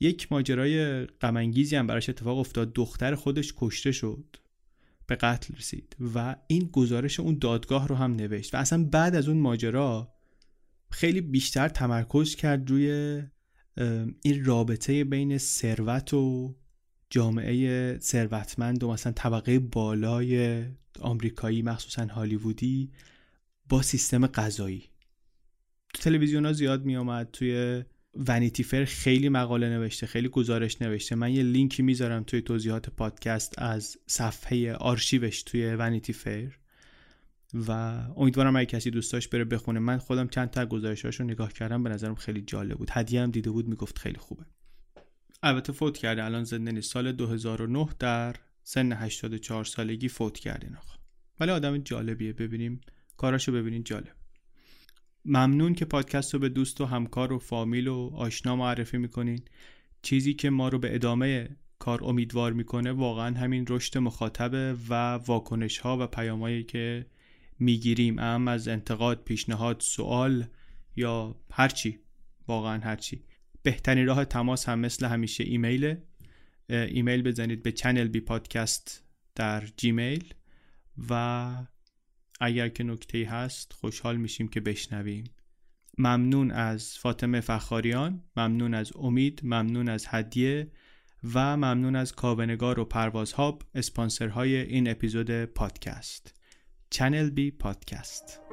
یک ماجرای غمانگیزی هم براش اتفاق افتاد. دختر خودش کشته شد. به قتل رسید. و این گزارش اون دادگاه رو هم نوشت. و اصلا بعد از اون ماجرا خیلی بیشتر تمرکز کرد روی این رابطه بین ثروت و جامعه ثروتمند و مثلا طبقه بالای آمریکایی مخصوصا هالیوودی با سیستم غذایی. تو تلویزیون ها زیاد می آمد توی ونیتی فر خیلی مقاله نوشته خیلی گزارش نوشته. من یه لینکی می‌ذارم توی توضیحات پادکست از صفحه آرشیوش توی ونیتی فر و امیدوارم اگه کسی دوست داشت بره بخونه. من خودم چند تا گزارشاش رو نگاه کردم به نظرم خیلی جالب بود. هدیه هم دیده بود می‌گفت خیلی خوبه. البته فوت کرده. الان زنده نیست. سال 2009 در سن 84 سالگی فوت کرده این ولی آدم جالبیه. ببینیم. کاراشو ببینین. جالب. ممنون که پادکست رو به دوست و همکار و فامیل و آشنا معرفی می‌کنین. چیزی که ما رو به ادامه کار امیدوار می‌کنه واقعا همین رشد مخاطبه و واکنش ها و پیامایی که می‌گیریم. ام از انتقاد پیشنهاد سوال یا هرچی واقعا هرچی بهترین راه تماس هم مثل همیشه ایمیل ایمیل بزنید به چنل بی پادکست در Gmail و اگر که نکته هست خوشحال میشیم که بشنویم. ممنون از فاطمه فخاریان ممنون از امید ممنون از هدیه و ممنون از کاوه نگار و پرواز هاب اسپانسرهای این اپیزود پادکست. چنل بی پادکست.